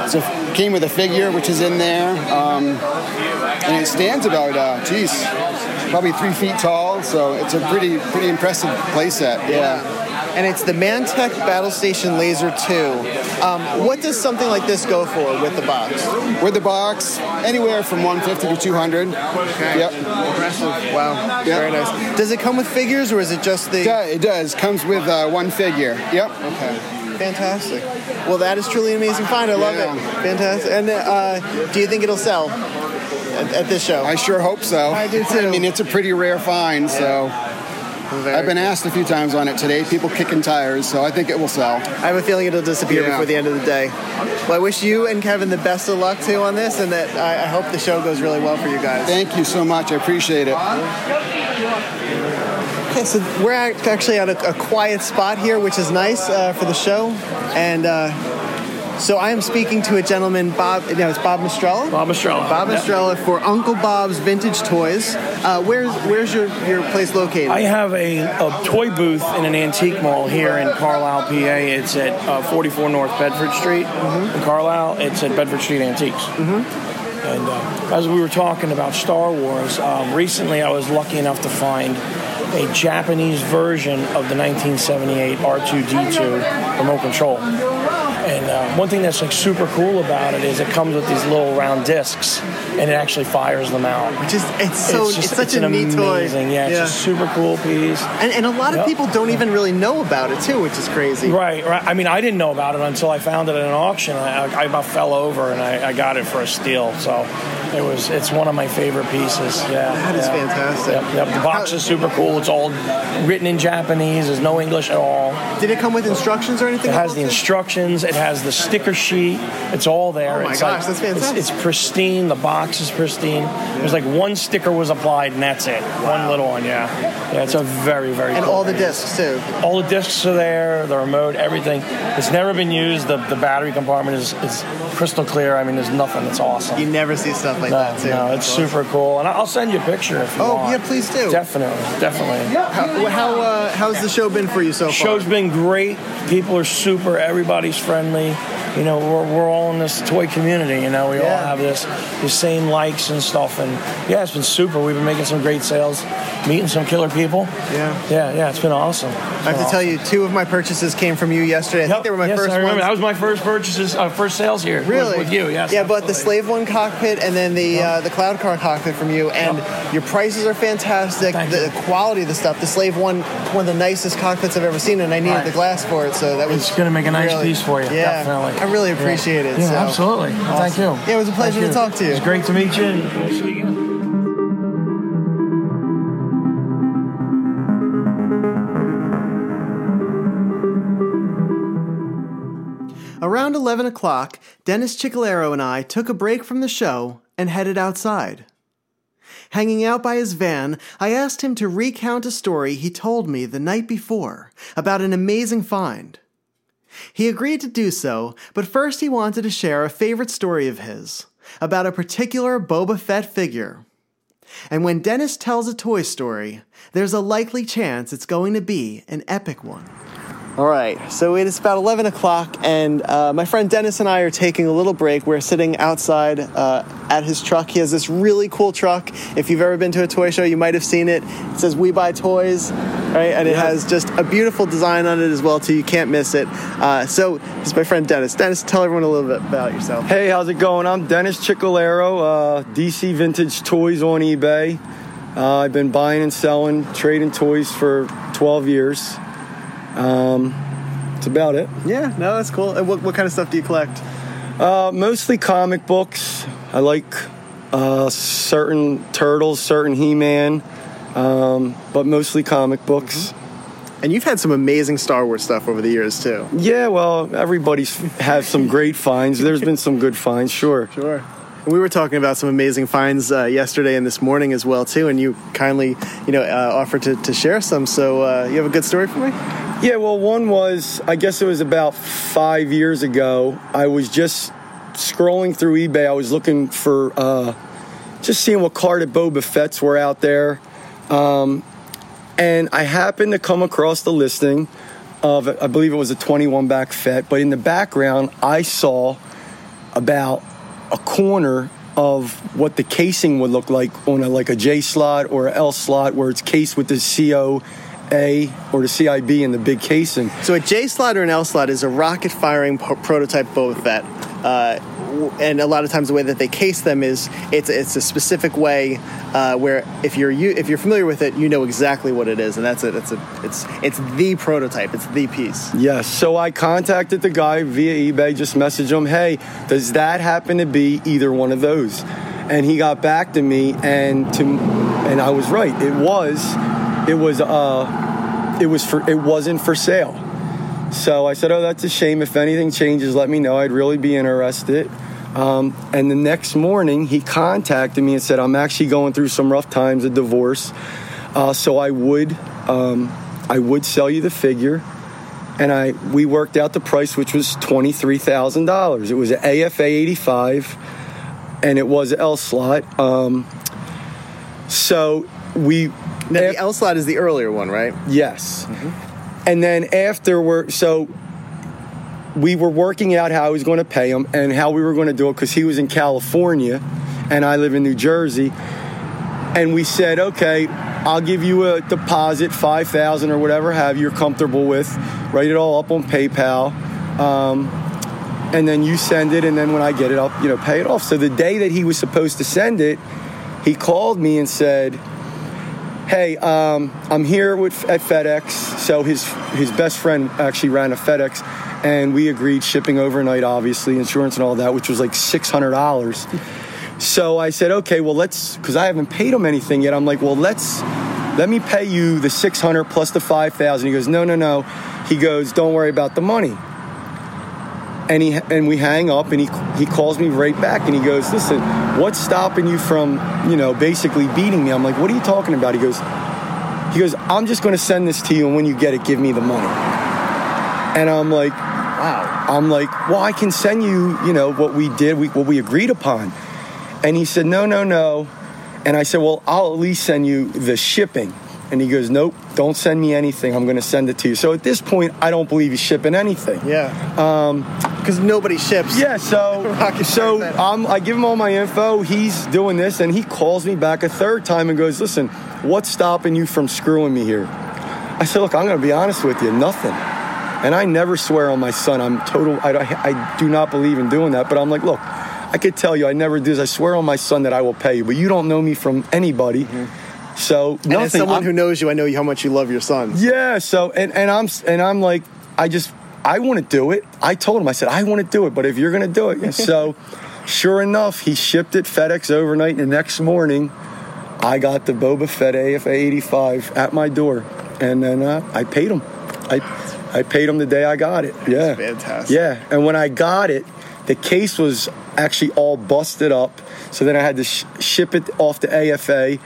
so came with a figure, which is in there, um, and it stands about, uh, geez, probably three feet tall. So it's a pretty, pretty impressive playset. Yeah. And it's the Mantech Battle Station Laser 2. Um, what does something like this go for with the box? With the box, anywhere from 150 to 200. Okay. Yep. Impressive. Wow. Very nice. Does it come with figures or is it just the. Yeah, it does. Comes with uh, one figure. Yep. Okay. Fantastic. Well, that is truly an amazing find. I love Yeah. it. Fantastic. And uh, do you think it'll sell at, at this show? I sure hope so. I do too. I mean, it's a pretty rare find, so. I've been asked a few times on it today. People kicking tires, so I think it will sell. I have a feeling it'll disappear Yeah. before the end of the day. Well, I wish you and Kevin the best of luck too on this, and that I, I hope the show goes really well for you guys. Thank you so much. I appreciate it. Okay, so we're actually at a, a quiet spot here, which is nice uh, for the show, and uh, so I am speaking to a gentleman, Bob. No, it's Bob Mistrella. Bob Mistrella. Bob Yep. Mistrella for Uncle Bob's Vintage Toys. Uh, where's Where's your, your place located? I have a, a toy booth in an antique mall here in Carlisle, PA. It's at uh, 44 North Bedford Street in Carlisle. It's at Bedford Street Antiques. And uh, as we were talking about Star Wars, um, recently I was lucky enough to find a Japanese version of the 1978 R2D2 remote control. And uh, one thing that's like super cool about it is it comes with these little round discs, and it actually fires them out. Which is it's so it's, such an a neat toy. amazing, Yeah, it's a super cool piece. And, and a lot of Yep. people don't even really know about it too, which is crazy. Right, right. I mean, I didn't know about it until I found it at an auction. I, I about fell over and I, I got it for a steal. So it was. It's one of my favorite pieces. Yeah, That is yeah. fantastic. Yep, yep. The box is super cool. It's all written in Japanese. There's no English at all. Did it come with instructions or anything? It has the instructions. It has the sticker sheet. It's all there. Oh my it's gosh, that's fantastic. It's, pristine. The box is pristine. There's like one sticker was applied, and that's it. One little one. Yeah, yeah. It's a very, very And cool all the discs too. All the discs are there, the remote, everything. It's never been used. The, the battery compartment is, is crystal clear. I mean, there's nothing. It's awesome. You never see stuff like no, that too. No, it's awesome. super cool. And I'll send you a picture if you Oh, want. Oh yeah, please do. Definitely, definitely. How how, uh, how's the show been for you so far? Show's been great. People are super. Everybody's friendly. You know, we're, we're all in this toy community. You know, we all have this the same likes and stuff. And yeah, it's been super. We've been making some great sales, meeting some killer people. Yeah, yeah, yeah. It's been awesome. I have to tell you, two of my purchases came from you yesterday. I think they were my yes, first I remember. ones. That was my first purchases, uh, first sales here. Really? With, you, yes. Yeah, but the Slave One cockpit and then the uh, the Cloud Car cockpit from you, and your prices are fantastic. the quality of the stuff. The Slave One, one of the nicest cockpits I've ever seen, and I needed Right. the glass for it, so that was. It's gonna make a nice really- piece for you, Yeah, definitely. I really Yeah. appreciate it. Yeah, so. absolutely. Thank you. Yeah, it was a pleasure to talk to you. It's great to meet you. And we'll see you again. Around 11 o'clock, Dennis Chicalero and I took a break from the show and headed outside. Hanging out by his van, I asked him to recount a story he told me the night before about an amazing find. He agreed to do so, but first he wanted to share a favorite story of his about a particular Boba Fett figure. And when Dennis tells a toy story, there's a likely chance it's going to be an epic one. All right, so it is about 11 o'clock, and uh, my friend Dennis and I are taking a little break. We're sitting outside uh, at his truck. He has this really cool truck. If you've ever been to a toy show, you might have seen it. It says We Buy Toys, right? And it has just a beautiful design on it as well, too. You can't miss it. Uh, so, this is my friend Dennis. Dennis, tell everyone a little bit about yourself. Hey, how's it going? I'm Dennis Chicalero, uh, DC Vintage Toys on eBay. Uh, I've been buying and selling, trading toys for 12 years. Um, that's about it. Yeah, no, that's cool. And what, what kind of stuff do you collect? Uh, mostly comic books. I like uh, certain Turtles, certain He-Man, um, but mostly comic books. And you've had some amazing Star Wars stuff over the years, too. Yeah, well, everybody's has some great finds. There's been some good finds, sure. Sure. We were talking about some amazing finds uh, yesterday and this morning as well too, and you kindly, you know, uh, offered to, to share some. So uh, you have a good story for me? Yeah, well, one was, I guess it was about five years ago. I was just scrolling through eBay. I was looking for, uh, just seeing what carded Boba Fett's were out there. Um, and I happened to come across the listing of, I believe it was a 21 back Fett, but in the background, I saw about a corner of what the casing would look like on a, like a J slot or a L slot where it's cased with the CO A or the CIB in the big casing. So a J slot or an L slot is a rocket firing po- prototype Boba Fett. Uh, w- and a lot of times the way that they case them is it's it's a specific way uh, where if you're you, if you're familiar with it, you know exactly what it is, and that's it. It's a it's it's the prototype. It's the piece. Yes. So I contacted the guy via eBay, just messaged him, hey, does that happen to be either one of those? And he got back to me, and to and I was right. It was, it was, uh, it was for, it wasn't for sale. So I said, oh, that's a shame. If anything changes, let me know. I'd really be interested. Um, and the next morning, he contacted me and said, I'm actually going through some rough times, a divorce. Uh, so I would, um, I would sell you the figure and I we worked out the price, which was twenty three thousand dollars. It was an AFA eighty five, and it was L slot. Um, so we now the L slot is the earlier one, right? Yes, and then after we're so we were working out how I was going to pay him and how we were going to do it because he was in California and I live in New Jersey. And we said, okay, I'll give you a deposit, five thousand or whatever have you're comfortable with. Write it all up on PayPal. Um, and then you send it, and then when I get it, I'll you know pay it off. So the day that he was supposed to send it, he called me and said, "Hey, um, I'm here with at FedEx." So his his best friend actually ran a FedEx, and we agreed shipping overnight, obviously, insurance and all that, which was like six hundred dollars. So I said, "Okay, well let's," because I haven't paid him anything yet. I'm like, "Well, let's." Let me pay you the 600 plus the 5,000. He goes, no, no, no. He goes, don't worry about the money and he and we hang up and he he calls me right back and he goes listen what's stopping you from you know basically beating me i'm like what are you talking about he goes he goes i'm just going to send this to you and when you get it give me the money and i'm like wow i'm like well i can send you you know what we did we, what we agreed upon and he said no no no and i said well i'll at least send you the shipping and he goes, Nope, don't send me anything. I'm going to send it to you. So at this point, I don't believe he's shipping anything. Yeah. Um, because nobody ships. Yeah, so so um, I give him all my info. He's doing this, and he calls me back a third time and goes, "Listen, what's stopping you from screwing me here?" I said, "Look, I'm going to be honest with you. Nothing." And I never swear on my son. I'm total. I, I, do not believe in doing that. But I'm like, look, I could tell you, I never do. This. I swear on my son that I will pay you, but you don't know me from anybody. So And as someone I'm- who knows you, I know how much you love your son. yeah. So and and I'm and I'm like I just I want to do it. I told him I said I want to do it, but if you're going to do it, And so sure enough, he shipped it FedEx overnight, and the next morning, I got the Boba Fett AFA 85 at my door, and then uh, I paid him. I I paid him the day I got it. Yeah. fantastic. Yeah, and when I got it, the case was actually all busted up. So then I had to sh- ship it off to AFA.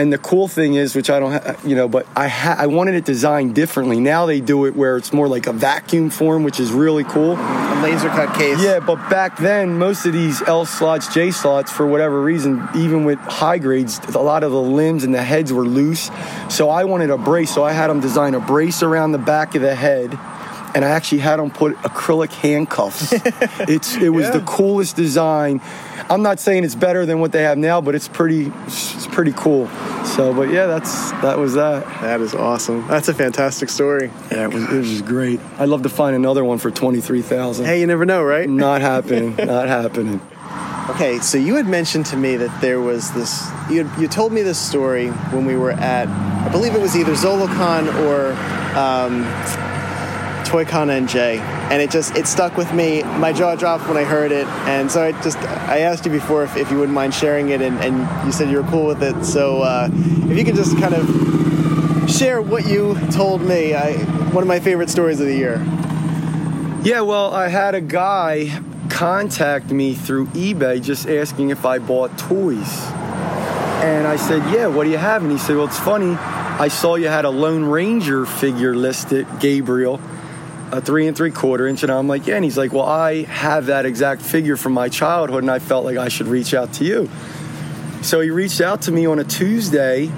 And the cool thing is, which I don't, ha- you know, but I ha- I wanted it designed differently. Now they do it where it's more like a vacuum form, which is really cool. A laser cut case. Yeah, but back then, most of these L slots, J slots, for whatever reason, even with high grades, a lot of the limbs and the heads were loose. So I wanted a brace. So I had them design a brace around the back of the head. And I actually had them put acrylic handcuffs. it's it was the coolest design. I'm not saying it's better than what they have now, but it's pretty it's pretty cool. So, but yeah, that's that was that. That is awesome. That's a fantastic story. Yeah, it was, it was great. I'd love to find another one for twenty three thousand. Hey, you never know, right? Not happening. not happening. Okay, so you had mentioned to me that there was this. You, had, you told me this story when we were at, I believe it was either ZoloCon or um, ToyCon NJ, and Jay. And it just it stuck with me. My jaw dropped when I heard it, and so I just I asked you before if, if you wouldn't mind sharing it, and, and you said you were cool with it. So uh, if you could just kind of share what you told me, I one of my favorite stories of the year. Yeah, well, I had a guy contact me through eBay just asking if I bought toys. And I said, Yeah, what do you have? And he said, Well, it's funny. I saw you had a Lone Ranger figure listed, Gabriel, a three and three quarter inch. And I'm like, Yeah. And he's like, Well, I have that exact figure from my childhood, and I felt like I should reach out to you. So he reached out to me on a Tuesday.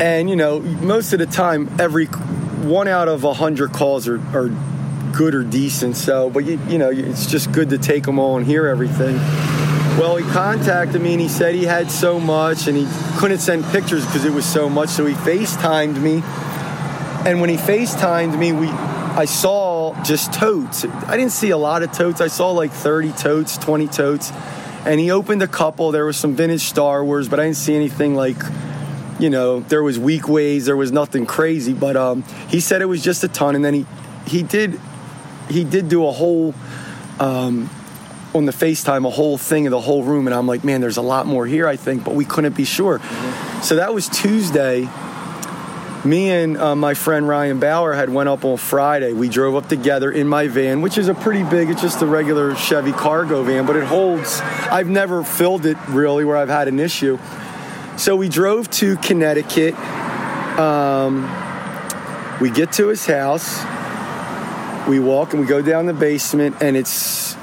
And, you know, most of the time, every one out of a hundred calls are, are good or decent. So, but you, you know, it's just good to take them all and hear everything. Well, he contacted me and he said he had so much and he couldn't send pictures because it was so much. So he FaceTimed me. And when he FaceTimed me, we I saw just totes. I didn't see a lot of totes. I saw like 30 totes, 20 totes. And he opened a couple. There was some vintage Star Wars, but I didn't see anything like you know, there was Weequays, there was nothing crazy, but um, he said it was just a ton, and then he he did he did do a whole um, on the FaceTime a whole thing of the whole room, and I'm like, man, there's a lot more here, I think, but we couldn't be sure. So that was Tuesday. Me and uh, my friend Ryan Bauer had went up on Friday. We drove up together in my van, which is a pretty big. It's just a regular Chevy cargo van, but it holds. I've never filled it really where I've had an issue. So we drove to Connecticut. Um, we get to his house. We walk and we go down the basement, and it's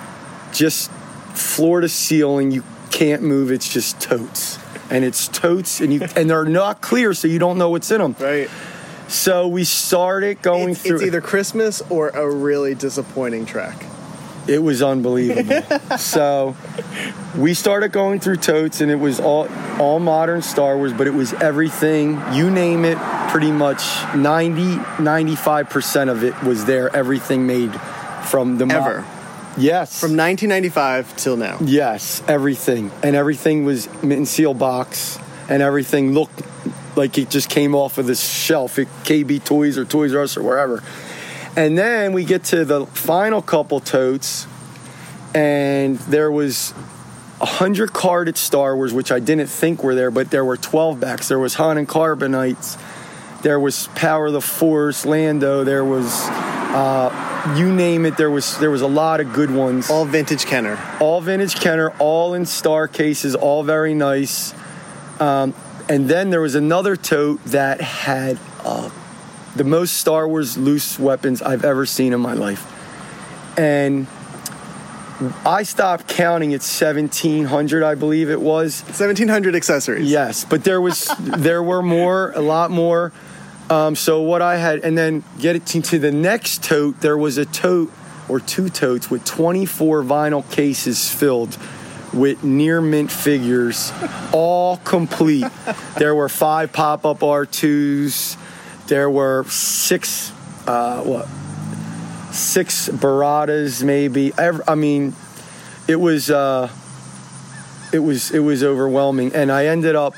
just floor to ceiling. You can't move. It's just totes, and it's totes, and you and they're not clear, so you don't know what's in them. Right. So we started going It's, through. it's either Christmas or a really disappointing track. It was unbelievable. so we started going through totes, and it was all all modern Star Wars, but it was everything you name it. Pretty much 90 95 percent of it was there. Everything made from the mo- Ever. Yes. From 1995 till now. Yes, everything. And everything was mint and seal box, and everything looked like it just came off of the shelf at KB Toys or Toys R Us or wherever. And then we get to the final couple totes, and there was a hundred carded Star Wars, which I didn't think were there, but there were 12 backs. There was Han and Carbonites, there was Power of the Force, Lando, there was uh, you name it. There was there was a lot of good ones. All vintage Kenner. All vintage Kenner. All in star cases. All very nice. Um, and then there was another tote that had uh, the most Star Wars loose weapons I've ever seen in my life. And I stopped counting at 1700, I believe it was. 1700 accessories. Yes, but there was there were more, a lot more. Um, so what I had, and then get it to, the next tote. There was a tote or two totes with 24 vinyl cases filled with near mint figures, all complete. there were five pop up R2s. There were six, uh, what, six Baradas maybe. I mean, it was, uh, it was, it was overwhelming. And I ended up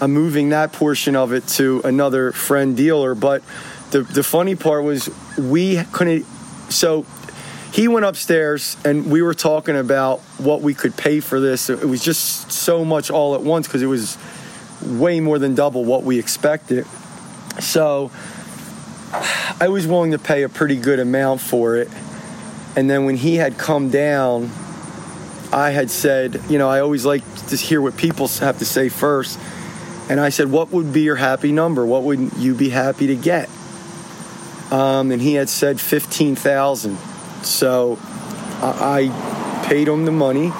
uh, moving that portion of it to another friend dealer. But the, the funny part was we couldn't, so he went upstairs and we were talking about what we could pay for this. It was just so much all at once because it was way more than double what we expected. So I was willing to pay a pretty good amount for it. And then when he had come down, I had said, you know, I always like to hear what people have to say first. And I said, what would be your happy number? What would you be happy to get? Um, and he had said 15,000. So I paid him the money.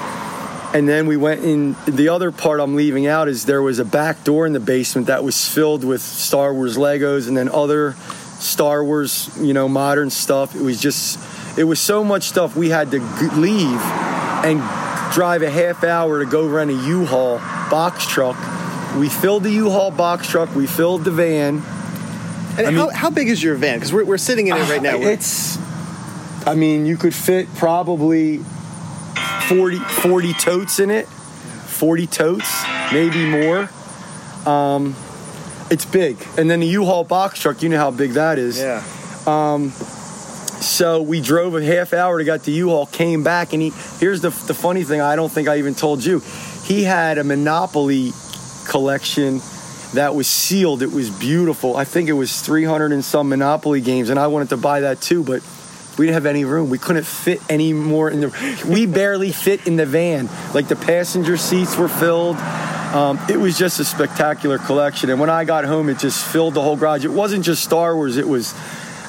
And then we went in. The other part I'm leaving out is there was a back door in the basement that was filled with Star Wars Legos and then other Star Wars, you know, modern stuff. It was just, it was so much stuff we had to leave and drive a half hour to go rent a U-Haul box truck. We filled the U-Haul box truck. We filled the van. And I how, mean- how big is your van? Because we're, we're sitting in it right now. We're- It's, I mean, you could fit probably 40, 40 totes in it. 40 totes, maybe more. Um, it's big. And then the U-Haul box truck, you know how big that is. Yeah. Um, so we drove a half hour to get the U-Haul, came back, and he. Here's the the funny thing. I don't think I even told you. He had a Monopoly collection that was sealed. It was beautiful. I think it was 300 and some Monopoly games, and I wanted to buy that too, but we didn't have any room. We couldn't fit any more in the. We barely fit in the van. Like the passenger seats were filled. Um, it was just a spectacular collection. And when I got home, it just filled the whole garage. It wasn't just Star Wars. It was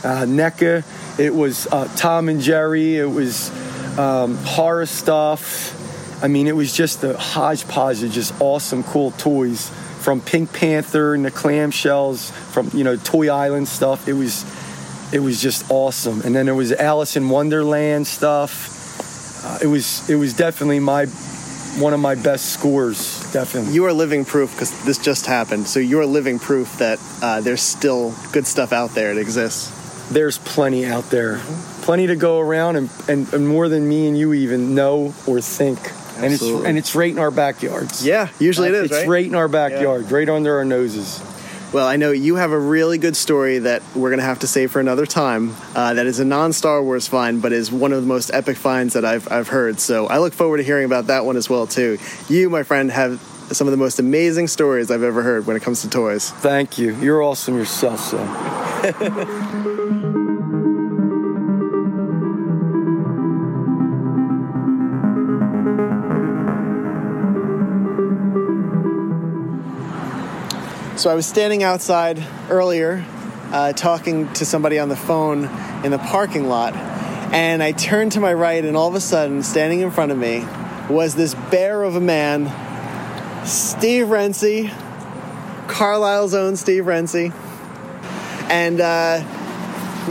uh, NECA. It was uh, Tom and Jerry. It was um, horror stuff. I mean, it was just a hodgepodge of just awesome, cool toys from Pink Panther and the clamshells, from you know Toy Island stuff. It was, it was just awesome. And then there was Alice in Wonderland stuff. Uh, it was, it was definitely my one of my best scores. Definitely. You are living proof because this just happened. So you're living proof that uh, there's still good stuff out there. It exists. There's plenty out there, plenty to go around, and, and, and more than me and you even know or think. And it's and it's right in our backyards. Yeah, usually it is, It's right? in our backyard, right under our noses. Well, I know you have a really good story that we're going to have to save for another time. Uh, that is a non-Star Wars find, but is one of the most epic finds that I've I've heard. So I look forward to hearing about that one as well too. You, my friend, have some of the most amazing stories I've ever heard when it comes to toys. Thank you. You're awesome yourself, son. So I was standing outside earlier, uh, talking to somebody on the phone in the parking lot, and I turned to my right, and all of a sudden, standing in front of me, was this bear of a man, Steve Renzi, Carlisle's own Steve Renzi. and uh,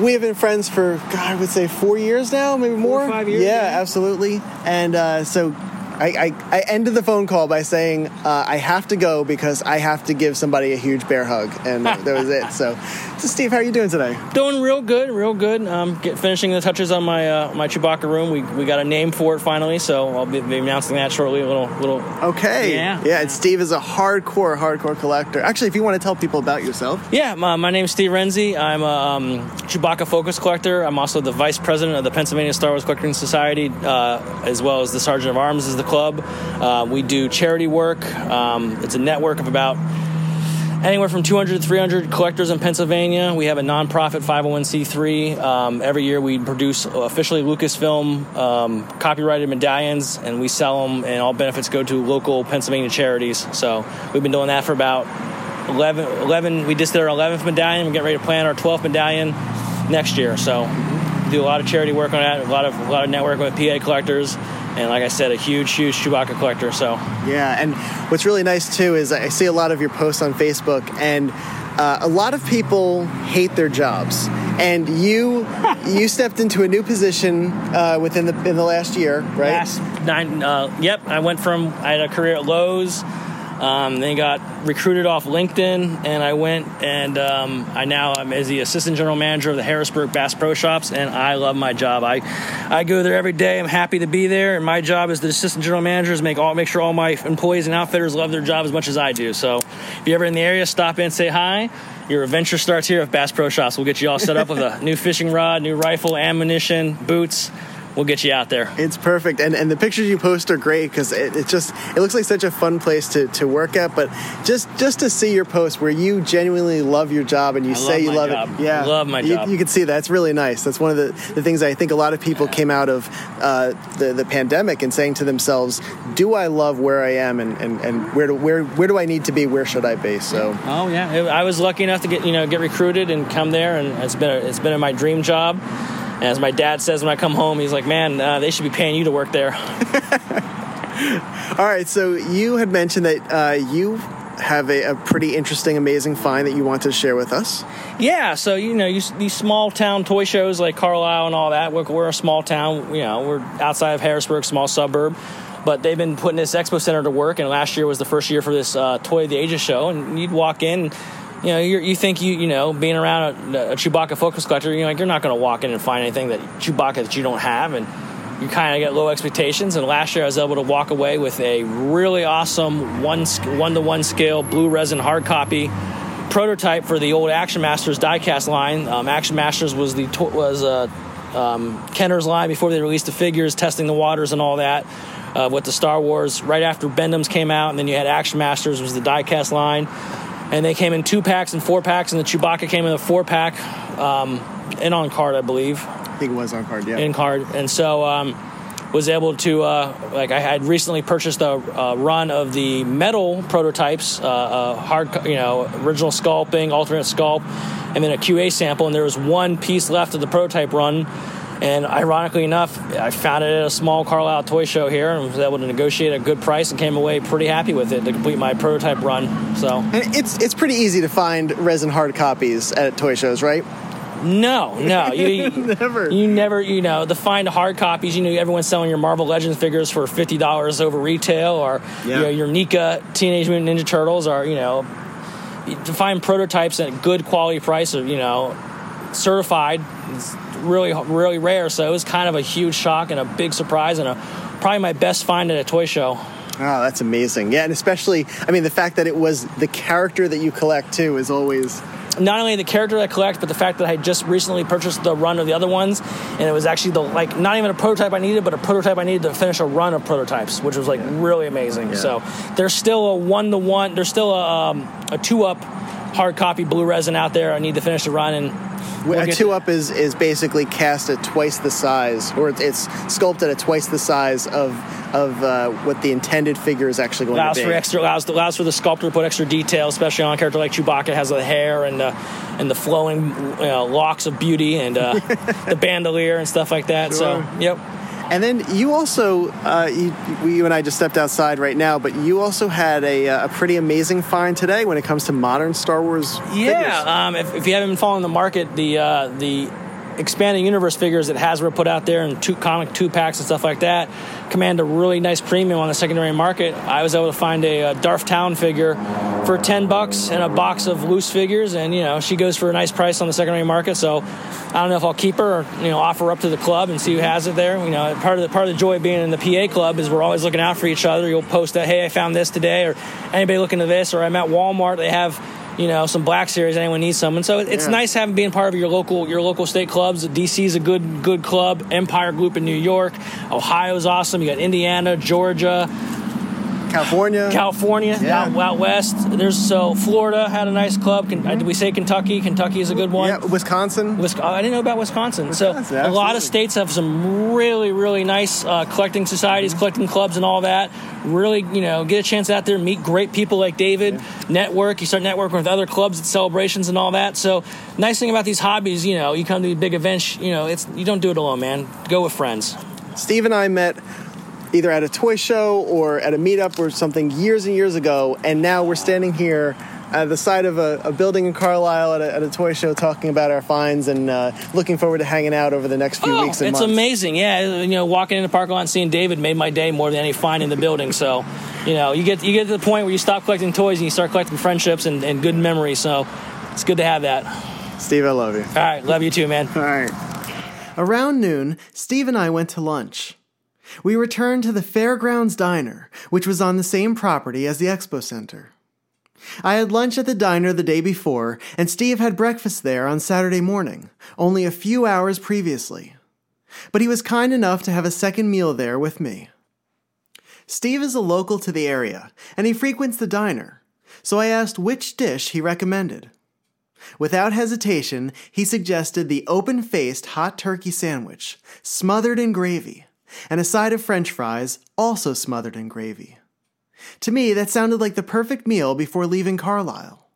we have been friends for God, I would say four years now, maybe more. five years, Yeah, yeah. absolutely. And uh, so I, I, I ended the phone call by saying uh, I have to go because I have to give somebody a huge bear hug, and that was it. So, so Steve, how are you doing today? Doing real good, real good. Um, get, finishing the touches on my uh, my Chewbacca room. We, we got a name for it finally, so I'll be, be announcing that shortly. A little little. Okay. Yeah. Yeah. And Steve is a hardcore, hardcore collector. Actually, if you want to tell people about yourself. Yeah, my, my name's Steve Renzi. I'm a um, Chewbacca focus collector. I'm also the vice president of the Pennsylvania Star Wars Collecting Society, uh, as well as the sergeant of arms is the club. Uh, we do charity work. Um, it's a network of about anywhere from 200 to 300 collectors in Pennsylvania. We have a nonprofit 501c3. Um, every year we produce officially Lucasfilm um, copyrighted medallions and we sell them, and all benefits go to local Pennsylvania charities. So we've been doing that for about 11. 11 we just did our 11th medallion. We're getting ready to plan our 12th medallion next year. So do a lot of charity work on that, a lot of, a lot of networking with PA collectors. And like I said, a huge, huge Chewbacca collector. So Yeah, and what's really nice too is I see a lot of your posts on Facebook, and uh, a lot of people hate their jobs. And you, you stepped into a new position uh, within the in the last year, right? Last nine. Uh, yep, I went from I had a career at Lowe's. Um, then got recruited off LinkedIn, and I went and um, I now am as the assistant general manager of the Harrisburg Bass Pro Shops, and I love my job. I I go there every day. I'm happy to be there, and my job as the assistant general manager is make all make sure all my employees and outfitters love their job as much as I do. So if you're ever in the area, stop in, say hi. Your adventure starts here at Bass Pro Shops. We'll get you all set up with a new fishing rod, new rifle, ammunition, boots. We'll get you out there. It's perfect, and and the pictures you post are great because it, it just it looks like such a fun place to, to work at. But just just to see your post where you genuinely love your job and you I say love you love job. it, yeah, I Love my you, job. You can see that it's really nice. That's one of the, the things I think a lot of people came out of uh, the the pandemic and saying to themselves, "Do I love where I am, and, and, and where do where where do I need to be? Where should I be?" So Oh yeah, I was lucky enough to get you know get recruited and come there, and it's been a, it's been my dream job. And as my dad says when I come home, he's like, "Man, uh, they should be paying you to work there." All right, so you had mentioned that uh, you have a, a pretty interesting, amazing find that you want to share with us. Yeah, so you know, you, these small town toy shows like Carlisle and all that. We're, we're a small town, you know, we're outside of Harrisburg, small suburb. But they've been putting this expo center to work, and last year was the first year for this uh, Toy of the Ages show. And you'd walk in, you know, you think you, you know, being around a, a Chewbacca focus collector, you're like, you're not going to walk in and find anything that Chewbacca that you don't have, and you kind of get low expectations. And last year, I was able to walk away with a really awesome one one to one scale blue resin hard copy prototype for the old Action Masters diecast line. Um, Action Masters was the was uh, um, Kenner's line before they released the figures, testing the waters and all that. Uh, with the Star Wars, right after Bend-Ems came out, and then you had Action Masters was the diecast line, and they came in two packs and four packs, and the Chewbacca came in a four pack, um, and on card, I believe. I think it was on card, yeah. In card, and so um, was able to uh, like I had recently purchased a, a run of the metal prototypes, uh, uh, hard you know original sculpting, alternate sculpt, and then a QA sample, and there was one piece left of the prototype run. And ironically enough, I found it at a small Carlisle toy show here and was able to negotiate a good price and came away pretty happy with it to complete my prototype run. So And it's it's pretty easy to find resin hard copies at toy shows, right? No, no, you never. You never, you know, the find hard copies. You know, everyone's selling your Marvel Legends figures for fifty dollars over retail, or you know, your NECA Teenage Mutant Ninja Turtles, or you know, to find prototypes at a good quality price, or you know, certified. It's really, really rare. So it was kind of a huge shock and a big surprise, and a probably my best find at a toy show. Oh, that's amazing. Yeah, and especially, I mean, the fact that it was the character that you collect too is always. not only the character that I collect, but the fact that I just recently purchased the run of the other ones, and it was actually the like not even a prototype I needed, but a prototype I needed to finish a run of prototypes, which was like really amazing. So there's still a one to one, there's still a, um, a two up hard copy blue resin out there. I need to finish the run and. we'll a two up is is basically cast at twice the size, or it's, sculpted at twice the size of of uh, what the intended figure is actually going allows to be. for extra allows, allows for the sculptor to put extra detail, especially on a character like Chewbacca has the hair and the and the flowing you know, locks of beauty and uh, the bandolier and stuff like that. So yep. And then you also, uh, you, you and I just stepped outside right now, but you also had a, uh, a pretty amazing find today when it comes to modern Star Wars. Yeah, um, if, if you haven't been following the market, the uh, the expanding universe figures that Hasbro put out there and two comic two packs and stuff like that command a really nice premium on the secondary market. I was able to find a, a Darth Talon figure for ten bucks and a box of loose figures, and you know she goes for a nice price on the secondary market. So I don't know if I'll keep her or you know offer her up to the club and see who has it there. You know, part of the part of the joy of being in the PA club is we're always looking out for each other. You'll post that, hey, I found this today, or anybody looking at this, or I'm at Walmart. They have you know some black series anyone needs some and so it's Yeah. nice having being part of your local your local state clubs dc is a good good club empire group in new york ohio's awesome you got indiana georgia California, California, Yeah. out, out west. There's so Florida had a nice club. Can, uh, Did we say Kentucky? Kentucky is a good one. Yeah, Wisconsin. Wisconsin. I didn't know about Wisconsin. so Wisconsin, a lot of states have some really, really nice uh, collecting societies, Mm-hmm. collecting clubs, and all that. Really, you know, get a chance out there, meet great people like David. Network. You start networking with other clubs at celebrations and all that. So nice thing about these hobbies, you know, you come to these big events. You know, it's you don't do it alone, man. Go with friends. Steve and I met either at a toy show or at a meetup or something years and years ago, and now we're standing here at the side of a, a building in Carlisle at a, at a toy show talking about our finds and uh, looking forward to hanging out over the next few Oh, weeks and it's months. amazing. Yeah, you know, walking in the parking lot and seeing David made my day more than any find in the building. So, you know, you get you get to the point where you stop collecting toys and you start collecting friendships and, and good memories. So, it's good to have that. Steve, I love you. All right, love you too, man. All right. Around noon, Steve and I went to lunch. We returned to the Fairgrounds Diner, which was on the same property as the Expo Center. I had lunch at the diner the day before, and Steve had breakfast there on Saturday morning, only a few hours previously. But he was kind enough to have a second meal there with me. Steve is a local to the area, and he frequents the diner, so I asked which dish he recommended. Without hesitation, he suggested the open faced hot turkey sandwich, smothered in gravy, and a side of french fries, also smothered in gravy. To me, that sounded like the perfect meal before leaving Carlisle.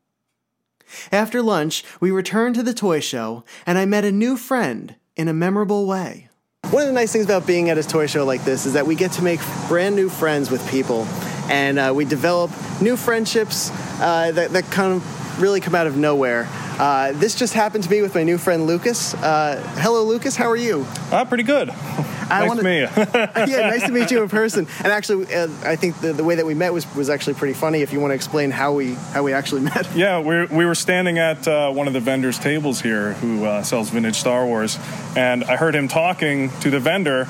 After lunch, we returned to the toy show, and I met a new friend in a memorable way. One of the nice things about being at a toy show like this is that we get to make brand new friends with people, and uh, we develop new friendships uh, that, that kind of really come out of nowhere. Uh, this just happened to me with my new friend Lucas. Uh, hello, Lucas. How are you? Uh, pretty good. I nice wanna- to meet you. yeah, nice to meet you in person. And actually, uh, I think the, the way that we met was, was actually pretty funny. If you want to explain how we how we actually met. Yeah, we we were standing at uh, one of the vendors' tables here who uh, sells vintage Star Wars, and I heard him talking to the vendor.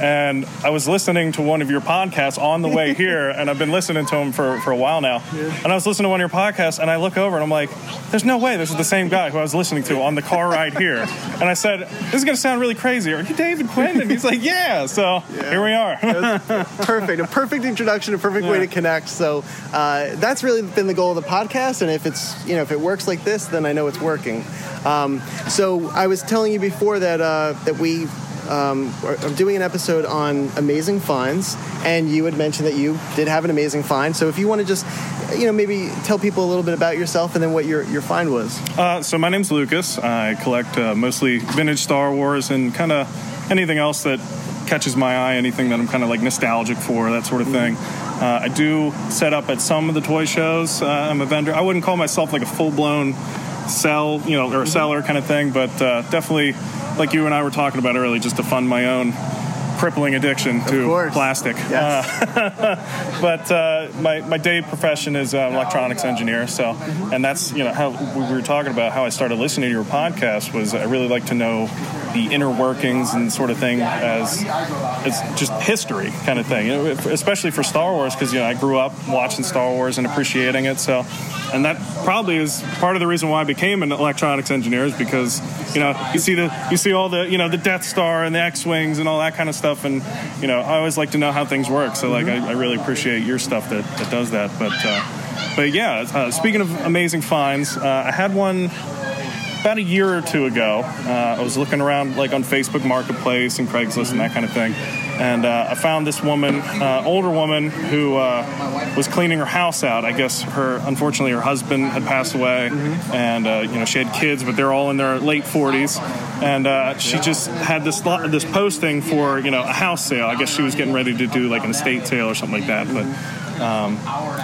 And I was listening to one of your podcasts on the way here, and I've been listening to him for, for a while now. And I was listening to one of your podcasts, and I look over and I'm like, there's no way this is the same guy who I was listening to on the car ride here. And I said, this is going to sound really crazy. Are you David Quinn? And he's like, yeah. So here we are. perfect, a perfect introduction, a perfect way to connect. So uh, that's really been the goal of the podcast. And if it's you know if it works like this, then I know it's working. Um, so I was telling you before that uh, that we. Um, doing an episode on amazing finds, and you had mentioned that you did have an amazing find. So, if you want to just, you know, maybe tell people a little bit about yourself and then what your, your find was. Uh, so my name's Lucas. I collect uh, mostly vintage Star Wars and kind of anything else that catches my eye, anything that I'm kind of like nostalgic for, that sort of thing. Uh, I do set up at some of the toy shows. Uh, I'm a vendor. I wouldn't call myself like a full blown sell, you know, or a seller kind of thing, but uh, definitely, like you and I were talking about earlier, just to fund my own crippling addiction to plastic. Uh, but uh, my, my day profession is uh, electronics engineer. So, and that's you know how we were talking about how I started listening to your podcast was I really like to know the inner workings and sort of thing as it's just history kind of thing, you know, especially for Star Wars because you know I grew up watching Star Wars and appreciating it. So, and that probably is part of the reason why I became an electronics engineer is because you know you see the you see all the you know the Death Star and the X wings and all that kind of stuff, and you know I always like to know how things work. So like I, I really appreciate your stuff that, that does that. But uh, but yeah, uh, speaking of amazing finds, uh, I had one about a year or two ago. Uh, I was looking around like on Facebook Marketplace and Craigslist and that kind of thing, and uh, I found this woman, uh, older woman, who uh, was cleaning her house out. I guess her, unfortunately, her husband had passed away, and uh, you know she had kids, but they're all in their late 40s, and uh, she just had this this posting for you know a house sale. I guess she was getting ready to do like an estate sale or something like that, but. Um,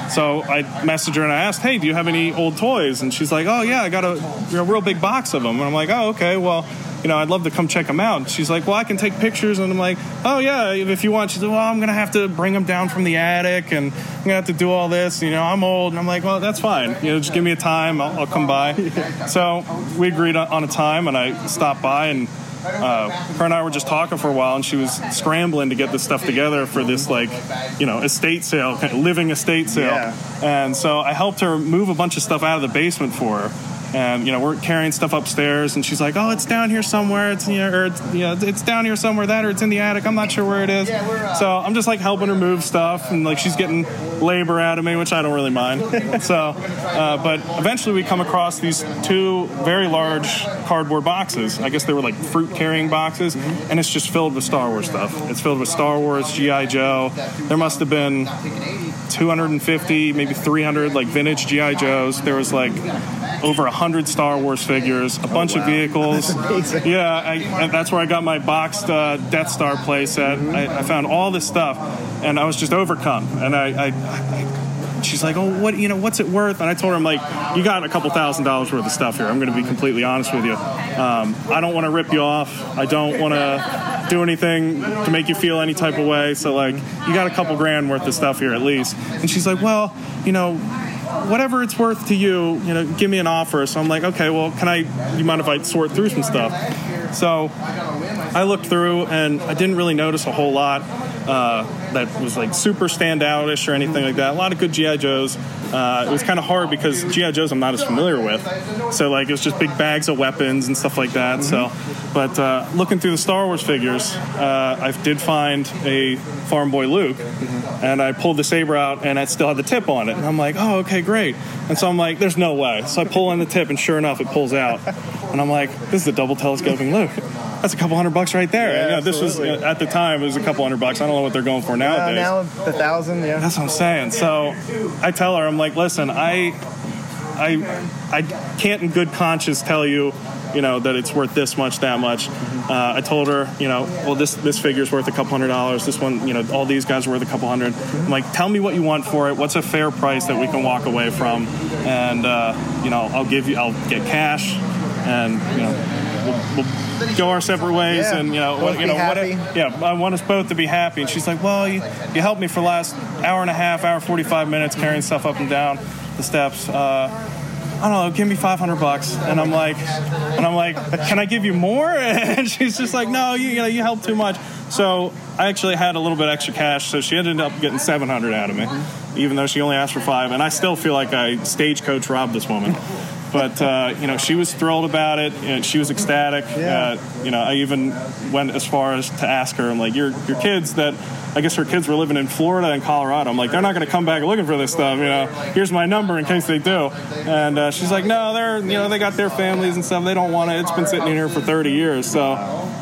so I messaged her and I asked, "Hey, do you have any old toys?" And she's like, "Oh yeah, I got a, a real big box of them." And I'm like, "Oh okay, well." You know, I'd love to come check them out. And she's like, "Well, I can take pictures." And I'm like, "Oh yeah, if you want." She's like, "Well, I'm gonna have to bring them down from the attic, and I'm gonna have to do all this. You know, I'm old." And I'm like, "Well, that's fine. You know, just give me a time. I'll, I'll come by." So we agreed on on a time, and I stopped by, and uh, her and I were just talking for a while, and she was scrambling to get this stuff together for this like, you know, estate sale, kind of living estate sale. Yeah. And so I helped her move a bunch of stuff out of the basement for her. And you know we're carrying stuff upstairs, and she's like, "Oh, it's down here somewhere. It's you know, or it's, you know, it's down here somewhere. That or it's in the attic. I'm not sure where it is." So I'm just like helping her move stuff, and like she's getting labor out of me, which I don't really mind. so, uh, but eventually we come across these two very large cardboard boxes. I guess they were like fruit carrying boxes, and it's just filled with Star Wars stuff. It's filled with Star Wars, GI Joe. There must have been 250, maybe 300 like vintage GI Joes. There was like over a hundred Star Wars figures, a bunch of vehicles. Yeah, I, that's where I got my boxed uh, Death Star playset. I, I found all this stuff, and I was just overcome. And I, I, I, she's like, "Oh, what? You know, what's it worth?" And I told her, "I'm like, you got a couple thousand dollars worth of stuff here. I'm going to be completely honest with you. Um, I don't want to rip you off. I don't want to." do anything to make you feel any type of way so like you got a couple grand worth of stuff here at least and she's like well you know whatever it's worth to you, you know, give me an offer. So I'm like, okay, well, can I, you mind if I sort through some stuff? So I looked through and I didn't really notice a whole lot uh, that was like super standoutish or anything like that. A lot of good GI Joes. Uh, it was kind of hard because GI Joes I'm not as familiar with, so like it was just big bags of weapons and stuff like that. So, but uh, looking through the Star Wars figures, uh, I did find a Farm Boy Luke, and I pulled the saber out and it still had the tip on it. And I'm like, oh, okay, great. And so I'm like, there's no way. So I pull in the tip, and sure enough, it pulls out. And I'm like, this is a double telescoping Luke. That's a couple hundred bucks right there. Yeah, You know, this was at the time it was a couple hundred bucks. I don't know what they're going for nowadays. Uh, now the thousand, yeah. That's what I'm saying. So I tell her, I'm like, listen, I, I, I can't in good conscience tell you, you know, that it's worth this much, that much. Uh, I told her, you know, well, this this figure's worth a couple hundred dollars. This one, you know, all these guys are worth a couple hundred. I'm like, tell me what you want for it. What's a fair price that we can walk away from? And uh, you know, I'll give you, I'll get cash, and you know, we'll, we'll go our separate ways. Yeah. And you know, what, you know, what, yeah, I want us both to be happy. And she's like, well, you, you helped me for the last hour and a half, hour 45 minutes carrying stuff up and down the steps. Uh, I don't know, give me 500 bucks. And I'm like, and I'm like, can I give you more? And she's just like, no, you, you know, you helped too much. So I actually had a little bit extra cash. So she ended up getting 700 out of me, even though she only asked for five. And I still feel like I stagecoach robbed this woman. But uh, you know, she was thrilled about it. And she was ecstatic. Uh, you know, I even went as far as to ask her, I'm like, your your kids that I guess her kids were living in Florida and Colorado. I'm like, they're not going to come back looking for this stuff. You know, here's my number in case they do. And uh, she's like, no, they're you know they got their families and stuff. They don't want it. It's been sitting in here for 30 years. So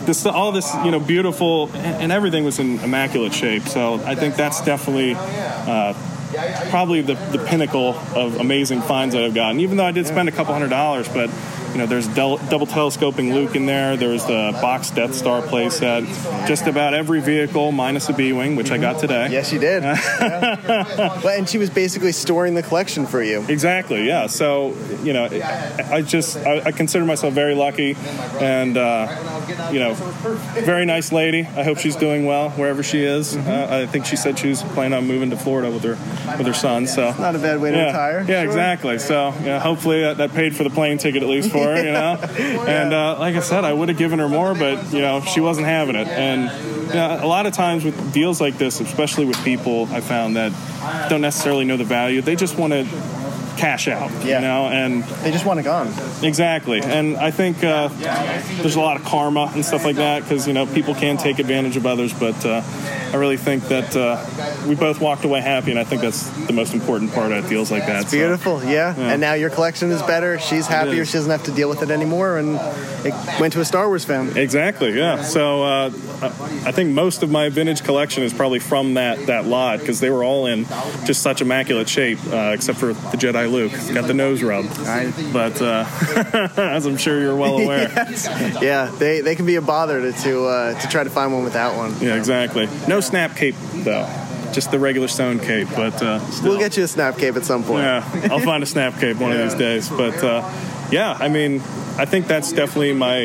this all this you know beautiful and, and everything was in immaculate shape. So I think that's definitely. Uh, probably the, the pinnacle of amazing finds that I've gotten. Even though I did spend a couple hundred dollars, but you know, there's del- double telescoping Luke in there. There's the box Death Star playset. Just about every vehicle minus a B-wing, which I got today. Yes, you did. Yeah. And she was basically storing the collection for you. Exactly. Yeah. So you know, I I just I, I consider myself very lucky, and uh, you know, very nice lady. I hope she's doing well wherever she is. Uh, I think she said she was planning on moving to Florida with her with her son. So Not a bad way to yeah. retire. Yeah, Sure. exactly. So yeah, hopefully that, that paid for the plane ticket at least for her. You know, and uh, like I said, I would have given her more, but you know, she wasn't having it. And you know, a lot of times with deals like this, especially with people, I found that don't necessarily know the value. They just want to cash out. You know, and they just want it gone. Exactly, and I think uh, there's a lot of karma and stuff like that because you know people can take advantage of others, but uh, I really think that uh, we both walked away happy, and I think that's the most important part of deals like that. It's beautiful, yeah. Yeah. And now your collection is better. She's happier. She doesn't have to deal with it anymore. And it went to a Star Wars fan. Exactly. Yeah. So uh, I think most of my vintage collection is probably from that that lot because they were all in just such immaculate shape, uh, except for the Jedi Luke. He's got the nose rub. But uh, as I'm sure you're well aware. Yes. Yeah, they, they can be a bother to to, uh, to try to find one without one. Yeah, exactly. No snap cape though. just the regular stone cape, but uh, still. We'll get you a snap cape at some point. Yeah, I'll find a snap cape one of these days. But uh, yeah, I mean, I think that's definitely my,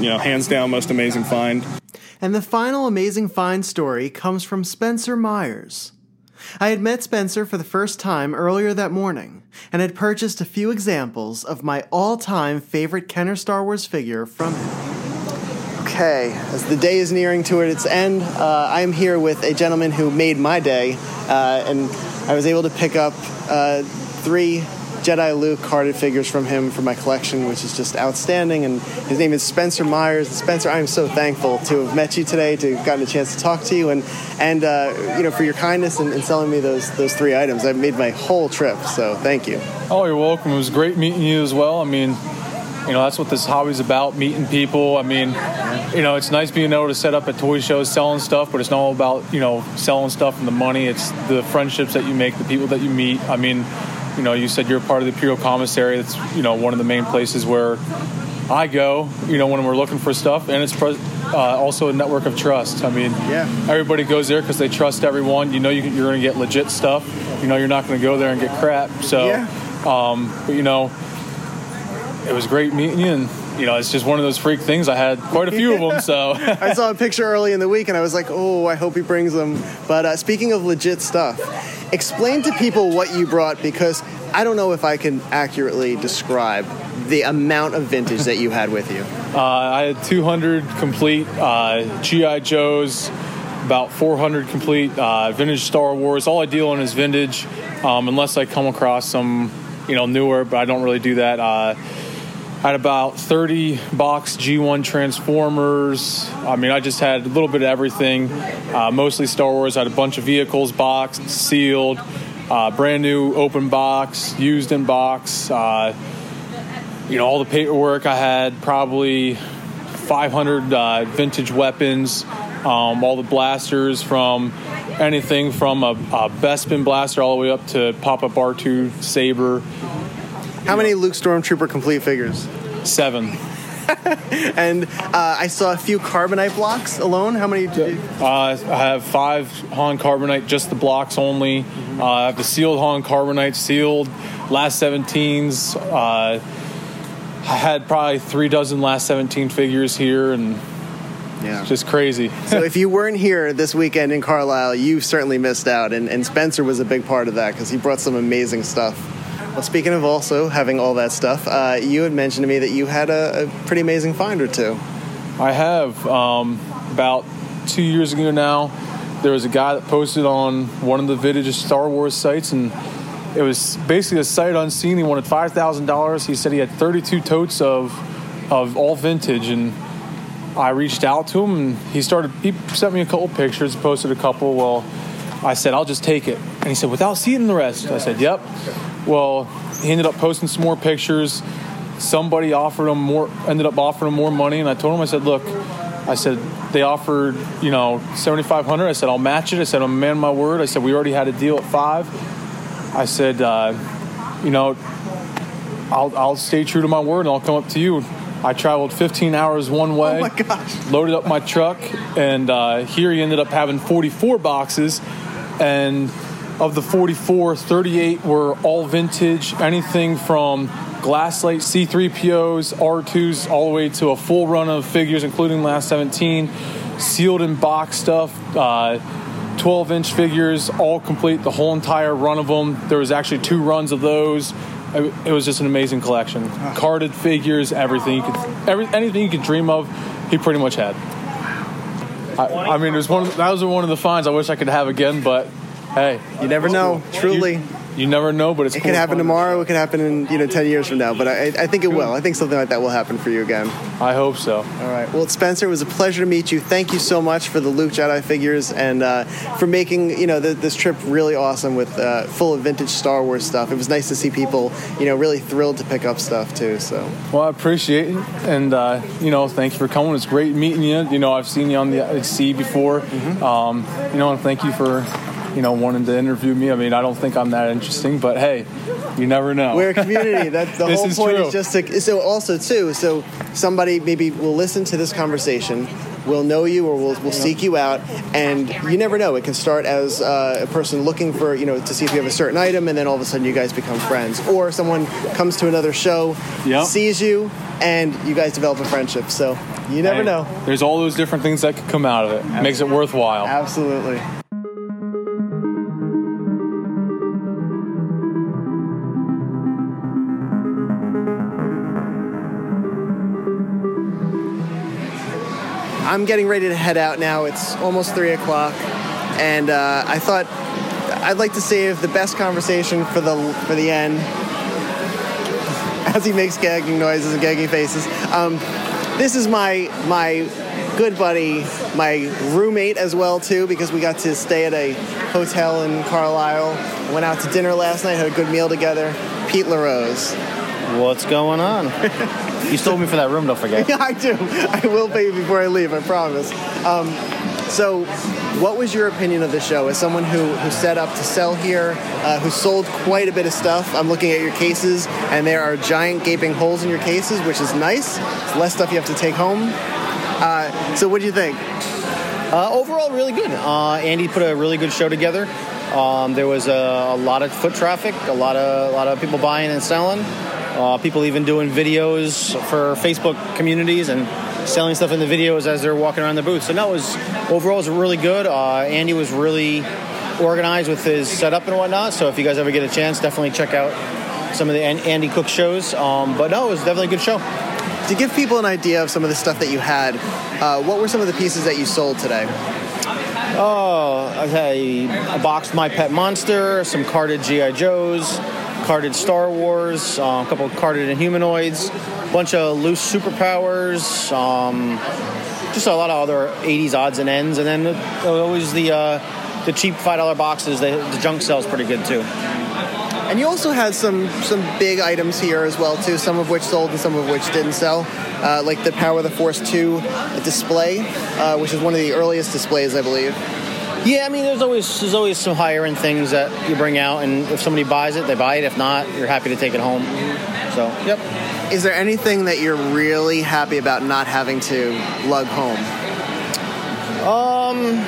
you know, hands down most amazing find. And the final amazing find story comes from Spencer Myers. I had met Spencer for the first time earlier that morning and had purchased a few examples of my all time favorite Kenner Star Wars figure from him. Okay, as the day is nearing toward its end, uh, I am here with a gentleman who made my day, uh, and I was able to pick up uh, three Jedi Luke carded figures from him for my collection, which is just outstanding. And his name is Spencer Myers. And Spencer, I am so thankful to have met you today, to have gotten a chance to talk to you, and and uh, you know for your kindness in, in selling me those those three items. I made my whole trip, so thank you. Oh, you're welcome. It was great meeting you as well. I mean, you know, that's what this hobby's about, meeting people. I mean, you know, it's nice being able to set up at toy shows selling stuff, but it's not all about, you know, selling stuff and the money. It's the friendships that you make, the people that you meet. I mean, you know, you said you're part of the Imperial Commissary. That's, you know, one of the main places where I go, you know, when we're looking for stuff. And it's uh, also a network of trust. I mean, yeah. everybody goes there because they trust everyone. You know, you, are going to get legit stuff. You know, you're not going to go there and get crap. So, Yeah. um, but, you know, it was great meeting you. And, you know, it's just one of those freak things. I had quite a few of them. So, I saw a picture early in the week and I was like, oh, I hope he brings them. But uh, speaking of legit stuff, explain to people what you brought because I don't know if I can accurately describe the amount of vintage that you had with you. Uh, I had 200 complete uh, GI Joes, about 400 complete uh, vintage Star Wars. All I deal in is vintage, um, unless I come across some, you know, newer. But I don't really do that. Uh, I had about 30 box G1 Transformers. I mean, I just had a little bit of everything, uh, mostly Star Wars. I had a bunch of vehicles boxed, sealed, uh, brand new open box, used in box. Uh, you know, all the paperwork I had, probably 500 uh, vintage weapons, um, all the blasters from anything from a, a Bespin blaster all the way up to pop up R2 Saber. How many Luke Stormtrooper complete figures? Seven. and uh, I saw a few carbonite blocks alone. How many? Did you... Uh, I have five Han Carbonite, just the blocks only. Uh, I have the sealed Han Carbonite, sealed last 17s. Uh, I had probably three dozen last 17 figures here, and yeah, It's just crazy. so if you weren't here this weekend in Carlisle, you certainly missed out. And, and Spencer was a big part of that because he brought some amazing stuff. Well, speaking of also having all that stuff, uh, you had mentioned to me that you had a, a pretty amazing find or two. I have. Um, about two years ago now, there was a guy that posted on one of the vintage Star Wars sites, and it was basically a sight unseen. He wanted five thousand dollars. He said he had thirty-two totes of of all vintage, and I reached out to him, and he started. He sent me a couple pictures, posted a couple. Well, I said I'll just take it, and he said without seeing the rest. I said, "Yep." Well, he ended up posting some more pictures. Somebody offered him more, ended up offering him more money, and I told him, I said, "Look." I said they offered, you know, seventy five hundred. I said I'll match it. I said I'm a man of my word. I said we already had a deal at five. I said, uh, you know, I'll, I'll stay true to my word and I'll come up to you. I traveled 15 hours one way. Oh my gosh. Loaded up my truck, and uh, here he ended up having 44 boxes. And of the 44, 38 were all vintage, anything from Glasslite C3POs, R2s, all the way to a full run of figures, including last 17, sealed in box stuff. Uh, 12 inch figures, all complete, the whole entire run of them. There was actually two runs of those. It it was just an amazing collection. Carded figures, everything you could, every, anything you could dream of, he pretty much had. I, I mean, it was one. That was one of the finds I wish I could have again, but hey, You never know. Truly. You, you never know, but it's It cool could happen tomorrow. It could happen in you know ten years from now. But I, I think it will. I think something like that will happen for you again. I hope so. All right. Well, Spencer, it was a pleasure to meet you. Thank you so much for the Luke Jedi figures and uh, for making you know th- this trip really awesome with uh, full of vintage Star Wars stuff. It was nice to see people you know really thrilled to pick up stuff too. So Well, I appreciate it, and uh, you know, thank you for coming. It's great meeting you. You know, I've seen you on the IC before. Um, you know, and thank you for you know wanting to interview me. I mean, I don't think I'm that interesting, but hey, you never know. we're a community. That's the whole point. true. Is just to so also too. So somebody maybe will listen to this conversation. will know you or will, will seek you out, and you never know. It can start as uh, a person looking for you know to see if you have a certain item, and then all of a sudden you guys become friends, or someone comes to another show, Yep. sees you, and you guys develop a friendship. So you never Hey, know. There's all those different things that could come out of it. Makes it worthwhile. Absolutely. I'm getting ready to head out now. It's almost three o'clock, and uh, I thought I'd like to save the best conversation for the for the end. As he makes gagging noises and gagging faces, um, this is my my good buddy, my roommate as well too, because we got to stay at a hotel in Carlisle. Went out to dinner last night, had a good meal together. Pete LaRose. What's going on? you stole me for that room, don't forget. Yeah, I do. I will pay you before I leave, I promise. Um, so, what was your opinion of the show? As someone who, who set up to sell here, uh, who sold quite a bit of stuff, I'm looking at your cases, and there are giant gaping holes in your cases, which is nice. It's less stuff you have to take home. Uh, so, what do you think? Uh, overall, really good. Uh, Andy put a really good show together. Um, there was a, a lot of foot traffic, a lot of a lot of people buying and selling. Uh, people even doing videos for Facebook communities and selling stuff in the videos as they're walking around the booth. So no, it was overall it was really good. Uh, Andy was really organized with his setup and whatnot. So if you guys ever get a chance, definitely check out some of the Andy Cook shows. Um, but no, it was definitely a good show. To give people an idea of some of the stuff that you had, uh, what were some of the pieces that you sold today? Oh, okay. A boxed My Pet Monster, some carded GI Joes, carded Star Wars, uh, a couple carded Inhumanoids, bunch of loose superpowers, um, just a lot of other '80s odds and ends, and then always the uh, the cheap five dollar boxes. The, the junk sells pretty good too. And you also had some some big items here as well too. Some of which sold and some of which didn't sell, uh, like the Power of the Force two display, uh, which is one of the earliest displays, I believe. Yeah, I mean, there's always there's always some higher end things that you bring out, and if somebody buys it, they buy it. If not, you're happy to take it home. So, yep. Is there anything that you're really happy about not having to lug home? Um,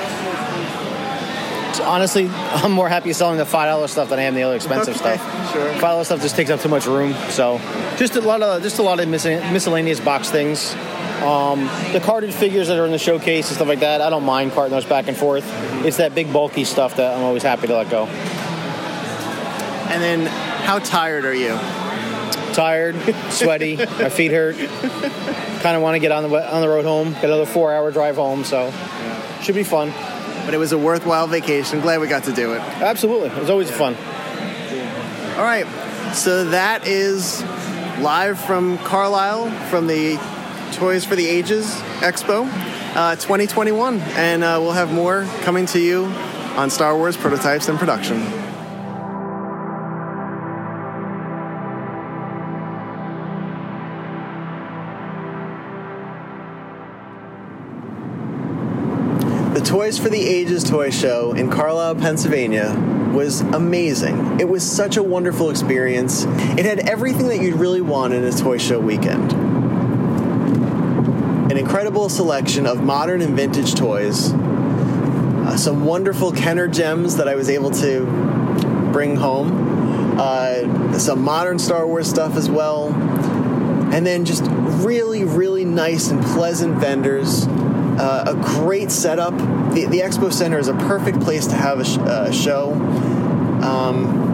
honestly, I'm more happy selling the five dollar stuff than I am the other expensive Okay, stuff. sure. Five dollar stuff just takes up too much room. So, just a lot of just a lot of mis- miscellaneous box things. Um, the carded figures that are in the showcase and stuff like that, I don't mind carting those back and forth. It's that big bulky stuff that I'm always happy to let go. And then, how tired are you? Tired, sweaty, my feet hurt. Kind of want to get on the on the road home. Get another four hour drive home. So, should be fun. But it was a worthwhile vacation. Glad we got to do it. Absolutely, it was always fun. All right, so that is live from Carlisle from the Toys for the Ages Expo uh, 2021, and uh, we'll have more coming to you on Star Wars prototypes and production. The Toys for the Ages toy show in Carlisle, Pennsylvania was amazing. It was such a wonderful experience. It had everything that you'd really want in a toy show weekend. An incredible selection of modern and vintage toys, uh, some wonderful Kenner gems that I was able to bring home, uh, some modern Star Wars stuff as well, and then just really, really nice and pleasant vendors. Uh, a great setup. The, the Expo Center is a perfect place to have a, sh- uh, show. Um,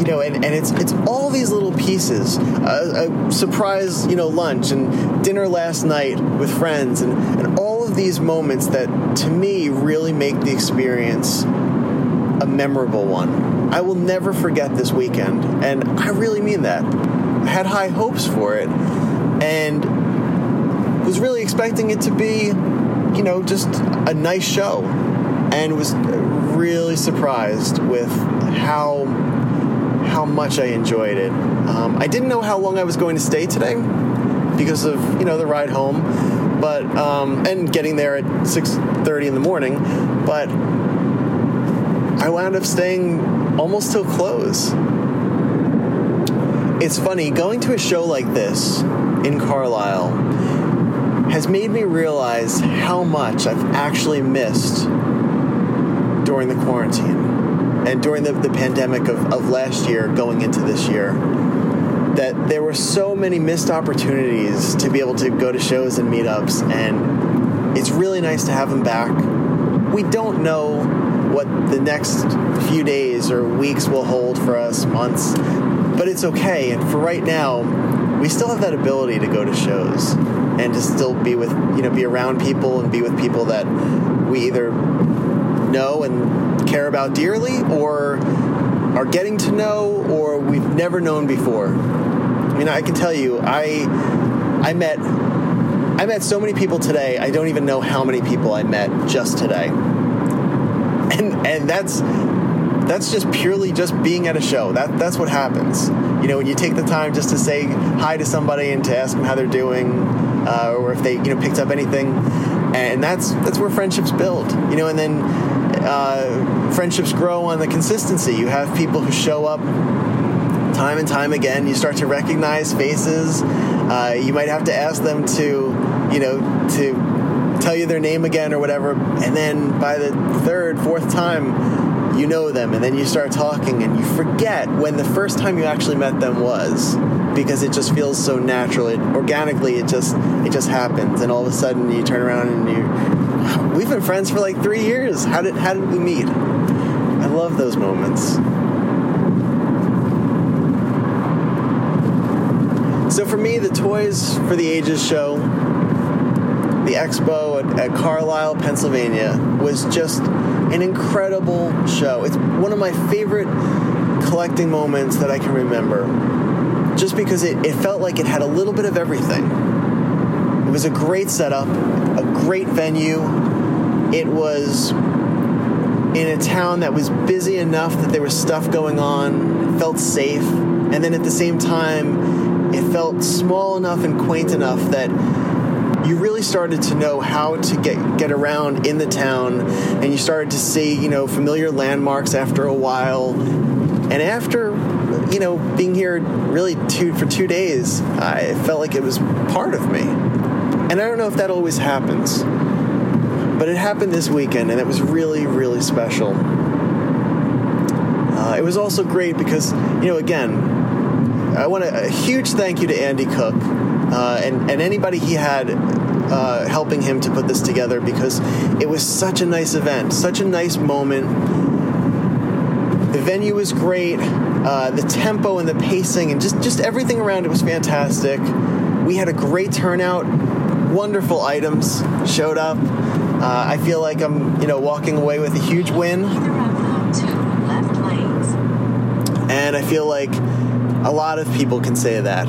you know, and, and it's it's all these little pieces. A, a surprise, you know, lunch and dinner last night with friends, and, and all of these moments that, to me, really make the experience a memorable one. I will never forget this weekend, and I really mean that. I had high hopes for it, and was really expecting it to be, you know, just a nice show, and was really surprised with how how much I enjoyed it. Um, I didn't know how long I was going to stay today because of you know the ride home, but um, and getting there at six thirty in the morning, but I wound up staying almost till close. It's funny going to a show like this in Carlisle has made me realize how much I've actually missed during the quarantine and during the, the pandemic of, of last year going into this year. That there were so many missed opportunities to be able to go to shows and meetups, and it's really nice to have them back. We don't know what the next few days or weeks will hold for us, months, but it's okay. And for right now, we still have that ability to go to shows and to still be with, you know, be around people and be with people that we either know and care about dearly or are getting to know or we've never known before. I mean, I can tell you, I I met I met so many people today. I don't even know how many people I met just today. And and that's that's just purely just being at a show. That that's what happens. You know, when you take the time just to say hi to somebody and to ask them how they're doing, uh, or if they you know picked up anything, and that's that's where friendships build. You know, and then uh, friendships grow on the consistency. You have people who show up time and time again. You start to recognize faces. Uh, you might have to ask them to, you know, to tell you their name again or whatever. And then by the third, fourth time, you know them, and then you start talking, and you forget when the first time you actually met them was because it just feels so natural. It organically, it just it just happens, and all of a sudden you turn around and you. We've been friends for like three years. How did how did we meet? I love those moments. So for me, the Toys for the Ages show, the expo at, at Carlisle, Pennsylvania, was just an incredible show. It's one of my favorite collecting moments that I can remember. Just because it, it felt like it had a little bit of everything. It was a great setup, a great venue. It was in a town that was busy enough that there was stuff going on, felt safe, and then at the same time, it felt small enough and quaint enough that you really started to know how to get get around in the town. And you started to see you know familiar landmarks after a while. And after you know being here really two for two days i felt like it was part of me and i don't know if that always happens but it happened this weekend and it was really really special uh, it was also great because you know again I want a, a huge thank you to Andy Cook uh, and, and anybody he had uh, helping him to put this together because it was such a nice event, such a nice moment. The venue was great, uh, the tempo and the pacing and just, just everything around it was fantastic. We had a great turnout, wonderful items showed up. Uh, I feel like I'm, you know, walking away with a huge win. And I feel like a lot of people can say that.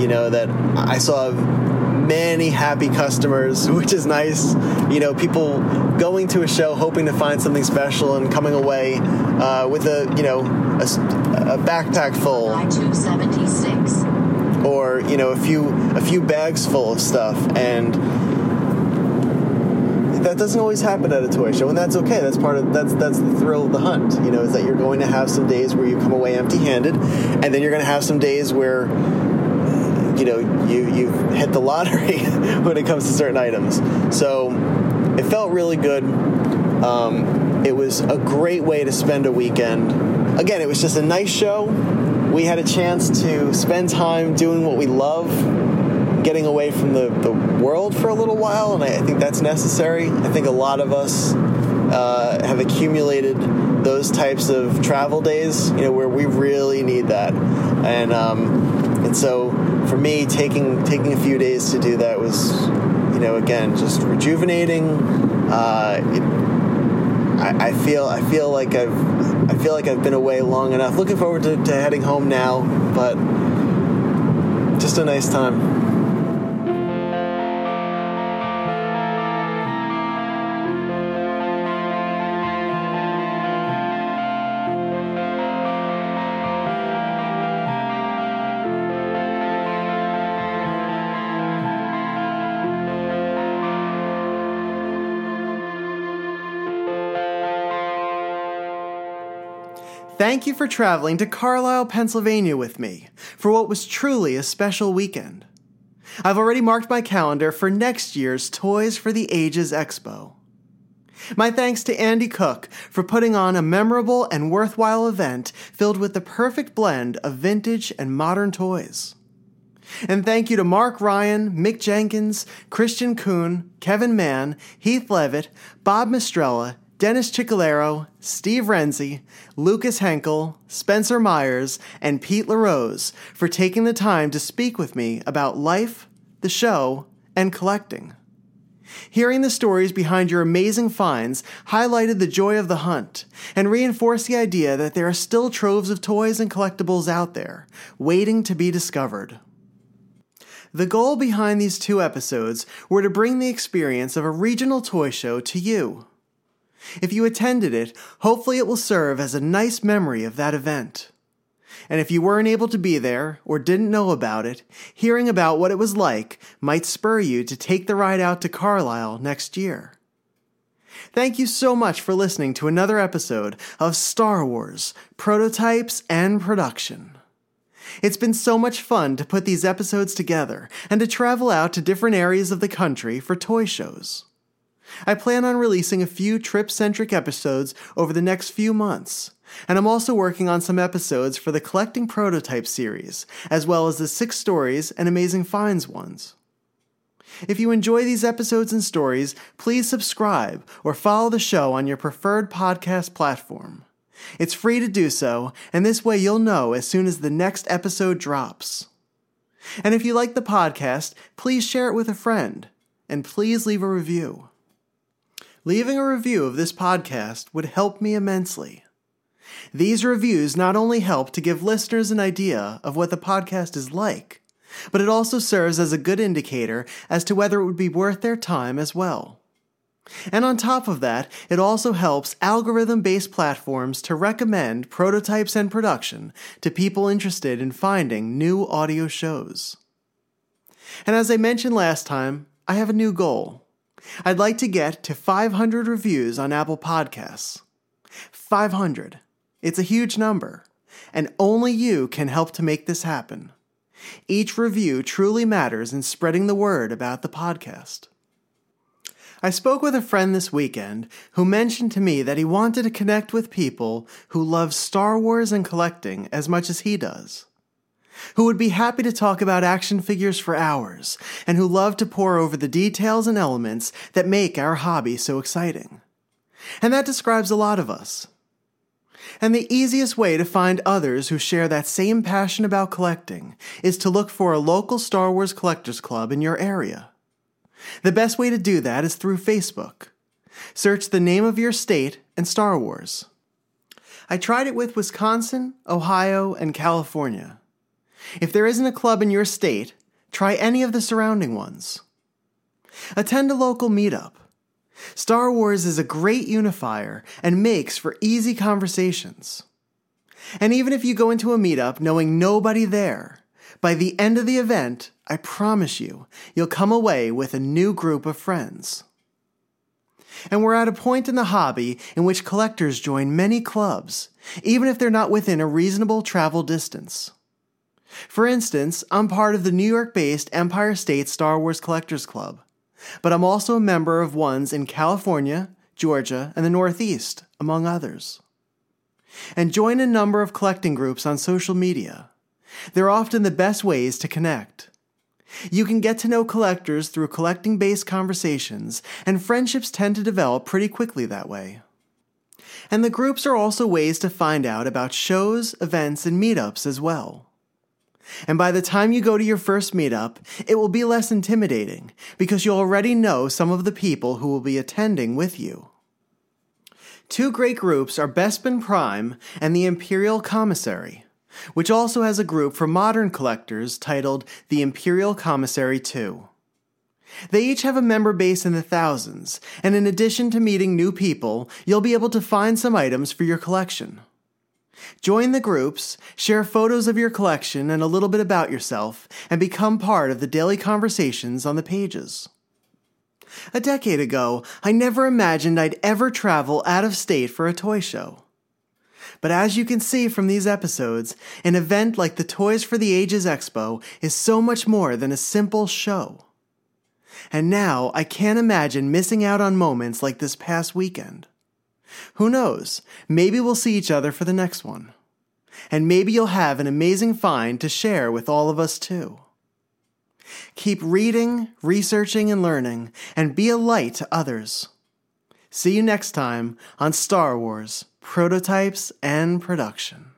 You know, that I saw many happy customers, which is nice. You know, people going to a show hoping to find something special and coming away uh, with a, you know, a, a backpack full. Or, you know, a few a few bags full of stuff and that doesn't always happen at a toy show, and that's okay. That's part of that's that's the thrill of the hunt. You know, is that you're going to have some days where you come away empty-handed, and then you're going to have some days where you know you you've hit the lottery when it comes to certain items. So it felt really good. Um, it was a great way to spend a weekend. Again, it was just a nice show. We had a chance to spend time doing what we love getting away from the, the world for a little while, and I, I think that's necessary. I think a lot of us uh, have accumulated those types of travel days, you know, where we really need that, and um, and so for me, taking taking a few days to do that was, you know, again, just rejuvenating. Uh, it, I, I feel I feel like I've I feel like I've been away long enough. Looking forward to, to heading home now, but just a nice time. Thank you for traveling to Carlisle, Pennsylvania with me for what was truly a special weekend. I've already marked my calendar for next year's Toys for the Ages Expo. My thanks to Andy Cook for putting on a memorable and worthwhile event filled with the perfect blend of vintage and modern toys. And thank you to Mark Ryan, Mick Jenkins, Christian Kuhn, Kevin Mann, Heath Levitt, Bob Mistrella, Dennis Ciccolero, Steve Renzi, Lucas Henkel, Spencer Myers, and Pete LaRose for taking the time to speak with me about life, the show, and collecting. Hearing the stories behind your amazing finds highlighted the joy of the hunt and reinforced the idea that there are still troves of toys and collectibles out there, waiting to be discovered. The goal behind these two episodes were to bring the experience of a regional toy show to you. If you attended it, hopefully it will serve as a nice memory of that event. And if you weren't able to be there or didn't know about it, hearing about what it was like might spur you to take the ride out to Carlisle next year. Thank you so much for listening to another episode of Star Wars Prototypes and Production. It's been so much fun to put these episodes together and to travel out to different areas of the country for toy shows. I plan on releasing a few trip centric episodes over the next few months, and I'm also working on some episodes for the Collecting Prototype series, as well as the Six Stories and Amazing Finds ones. If you enjoy these episodes and stories, please subscribe or follow the show on your preferred podcast platform. It's free to do so, and this way you'll know as soon as the next episode drops. And if you like the podcast, please share it with a friend, and please leave a review. Leaving a review of this podcast would help me immensely. These reviews not only help to give listeners an idea of what the podcast is like, but it also serves as a good indicator as to whether it would be worth their time as well. And on top of that, it also helps algorithm based platforms to recommend prototypes and production to people interested in finding new audio shows. And as I mentioned last time, I have a new goal. I'd like to get to 500 reviews on Apple Podcasts. 500. It's a huge number, and only you can help to make this happen. Each review truly matters in spreading the word about the podcast. I spoke with a friend this weekend who mentioned to me that he wanted to connect with people who love Star Wars and collecting as much as he does. Who would be happy to talk about action figures for hours, and who love to pore over the details and elements that make our hobby so exciting. And that describes a lot of us. And the easiest way to find others who share that same passion about collecting is to look for a local Star Wars Collectors Club in your area. The best way to do that is through Facebook. Search the name of your state and Star Wars. I tried it with Wisconsin, Ohio, and California. If there isn't a club in your state, try any of the surrounding ones. Attend a local meetup. Star Wars is a great unifier and makes for easy conversations. And even if you go into a meetup knowing nobody there, by the end of the event, I promise you, you'll come away with a new group of friends. And we're at a point in the hobby in which collectors join many clubs, even if they're not within a reasonable travel distance. For instance, I'm part of the New York based Empire State Star Wars Collectors Club, but I'm also a member of ones in California, Georgia, and the Northeast, among others. And join a number of collecting groups on social media. They're often the best ways to connect. You can get to know collectors through collecting based conversations, and friendships tend to develop pretty quickly that way. And the groups are also ways to find out about shows, events, and meetups as well. And by the time you go to your first meetup, it will be less intimidating because you already know some of the people who will be attending with you. Two great groups are Bespin Prime and the Imperial Commissary which also has a group for modern collectors titled the Imperial Commissary 2. They each have a member base in the thousands, and in addition to meeting new people, you'll be able to find some items for your collection. Join the groups, share photos of your collection and a little bit about yourself, and become part of the daily conversations on the pages. A decade ago, I never imagined I'd ever travel out of state for a toy show. But as you can see from these episodes, an event like the Toys for the Ages Expo is so much more than a simple show. And now I can't imagine missing out on moments like this past weekend. Who knows? Maybe we'll see each other for the next one. And maybe you'll have an amazing find to share with all of us too. Keep reading, researching, and learning, and be a light to others. See you next time on Star Wars Prototypes and Production.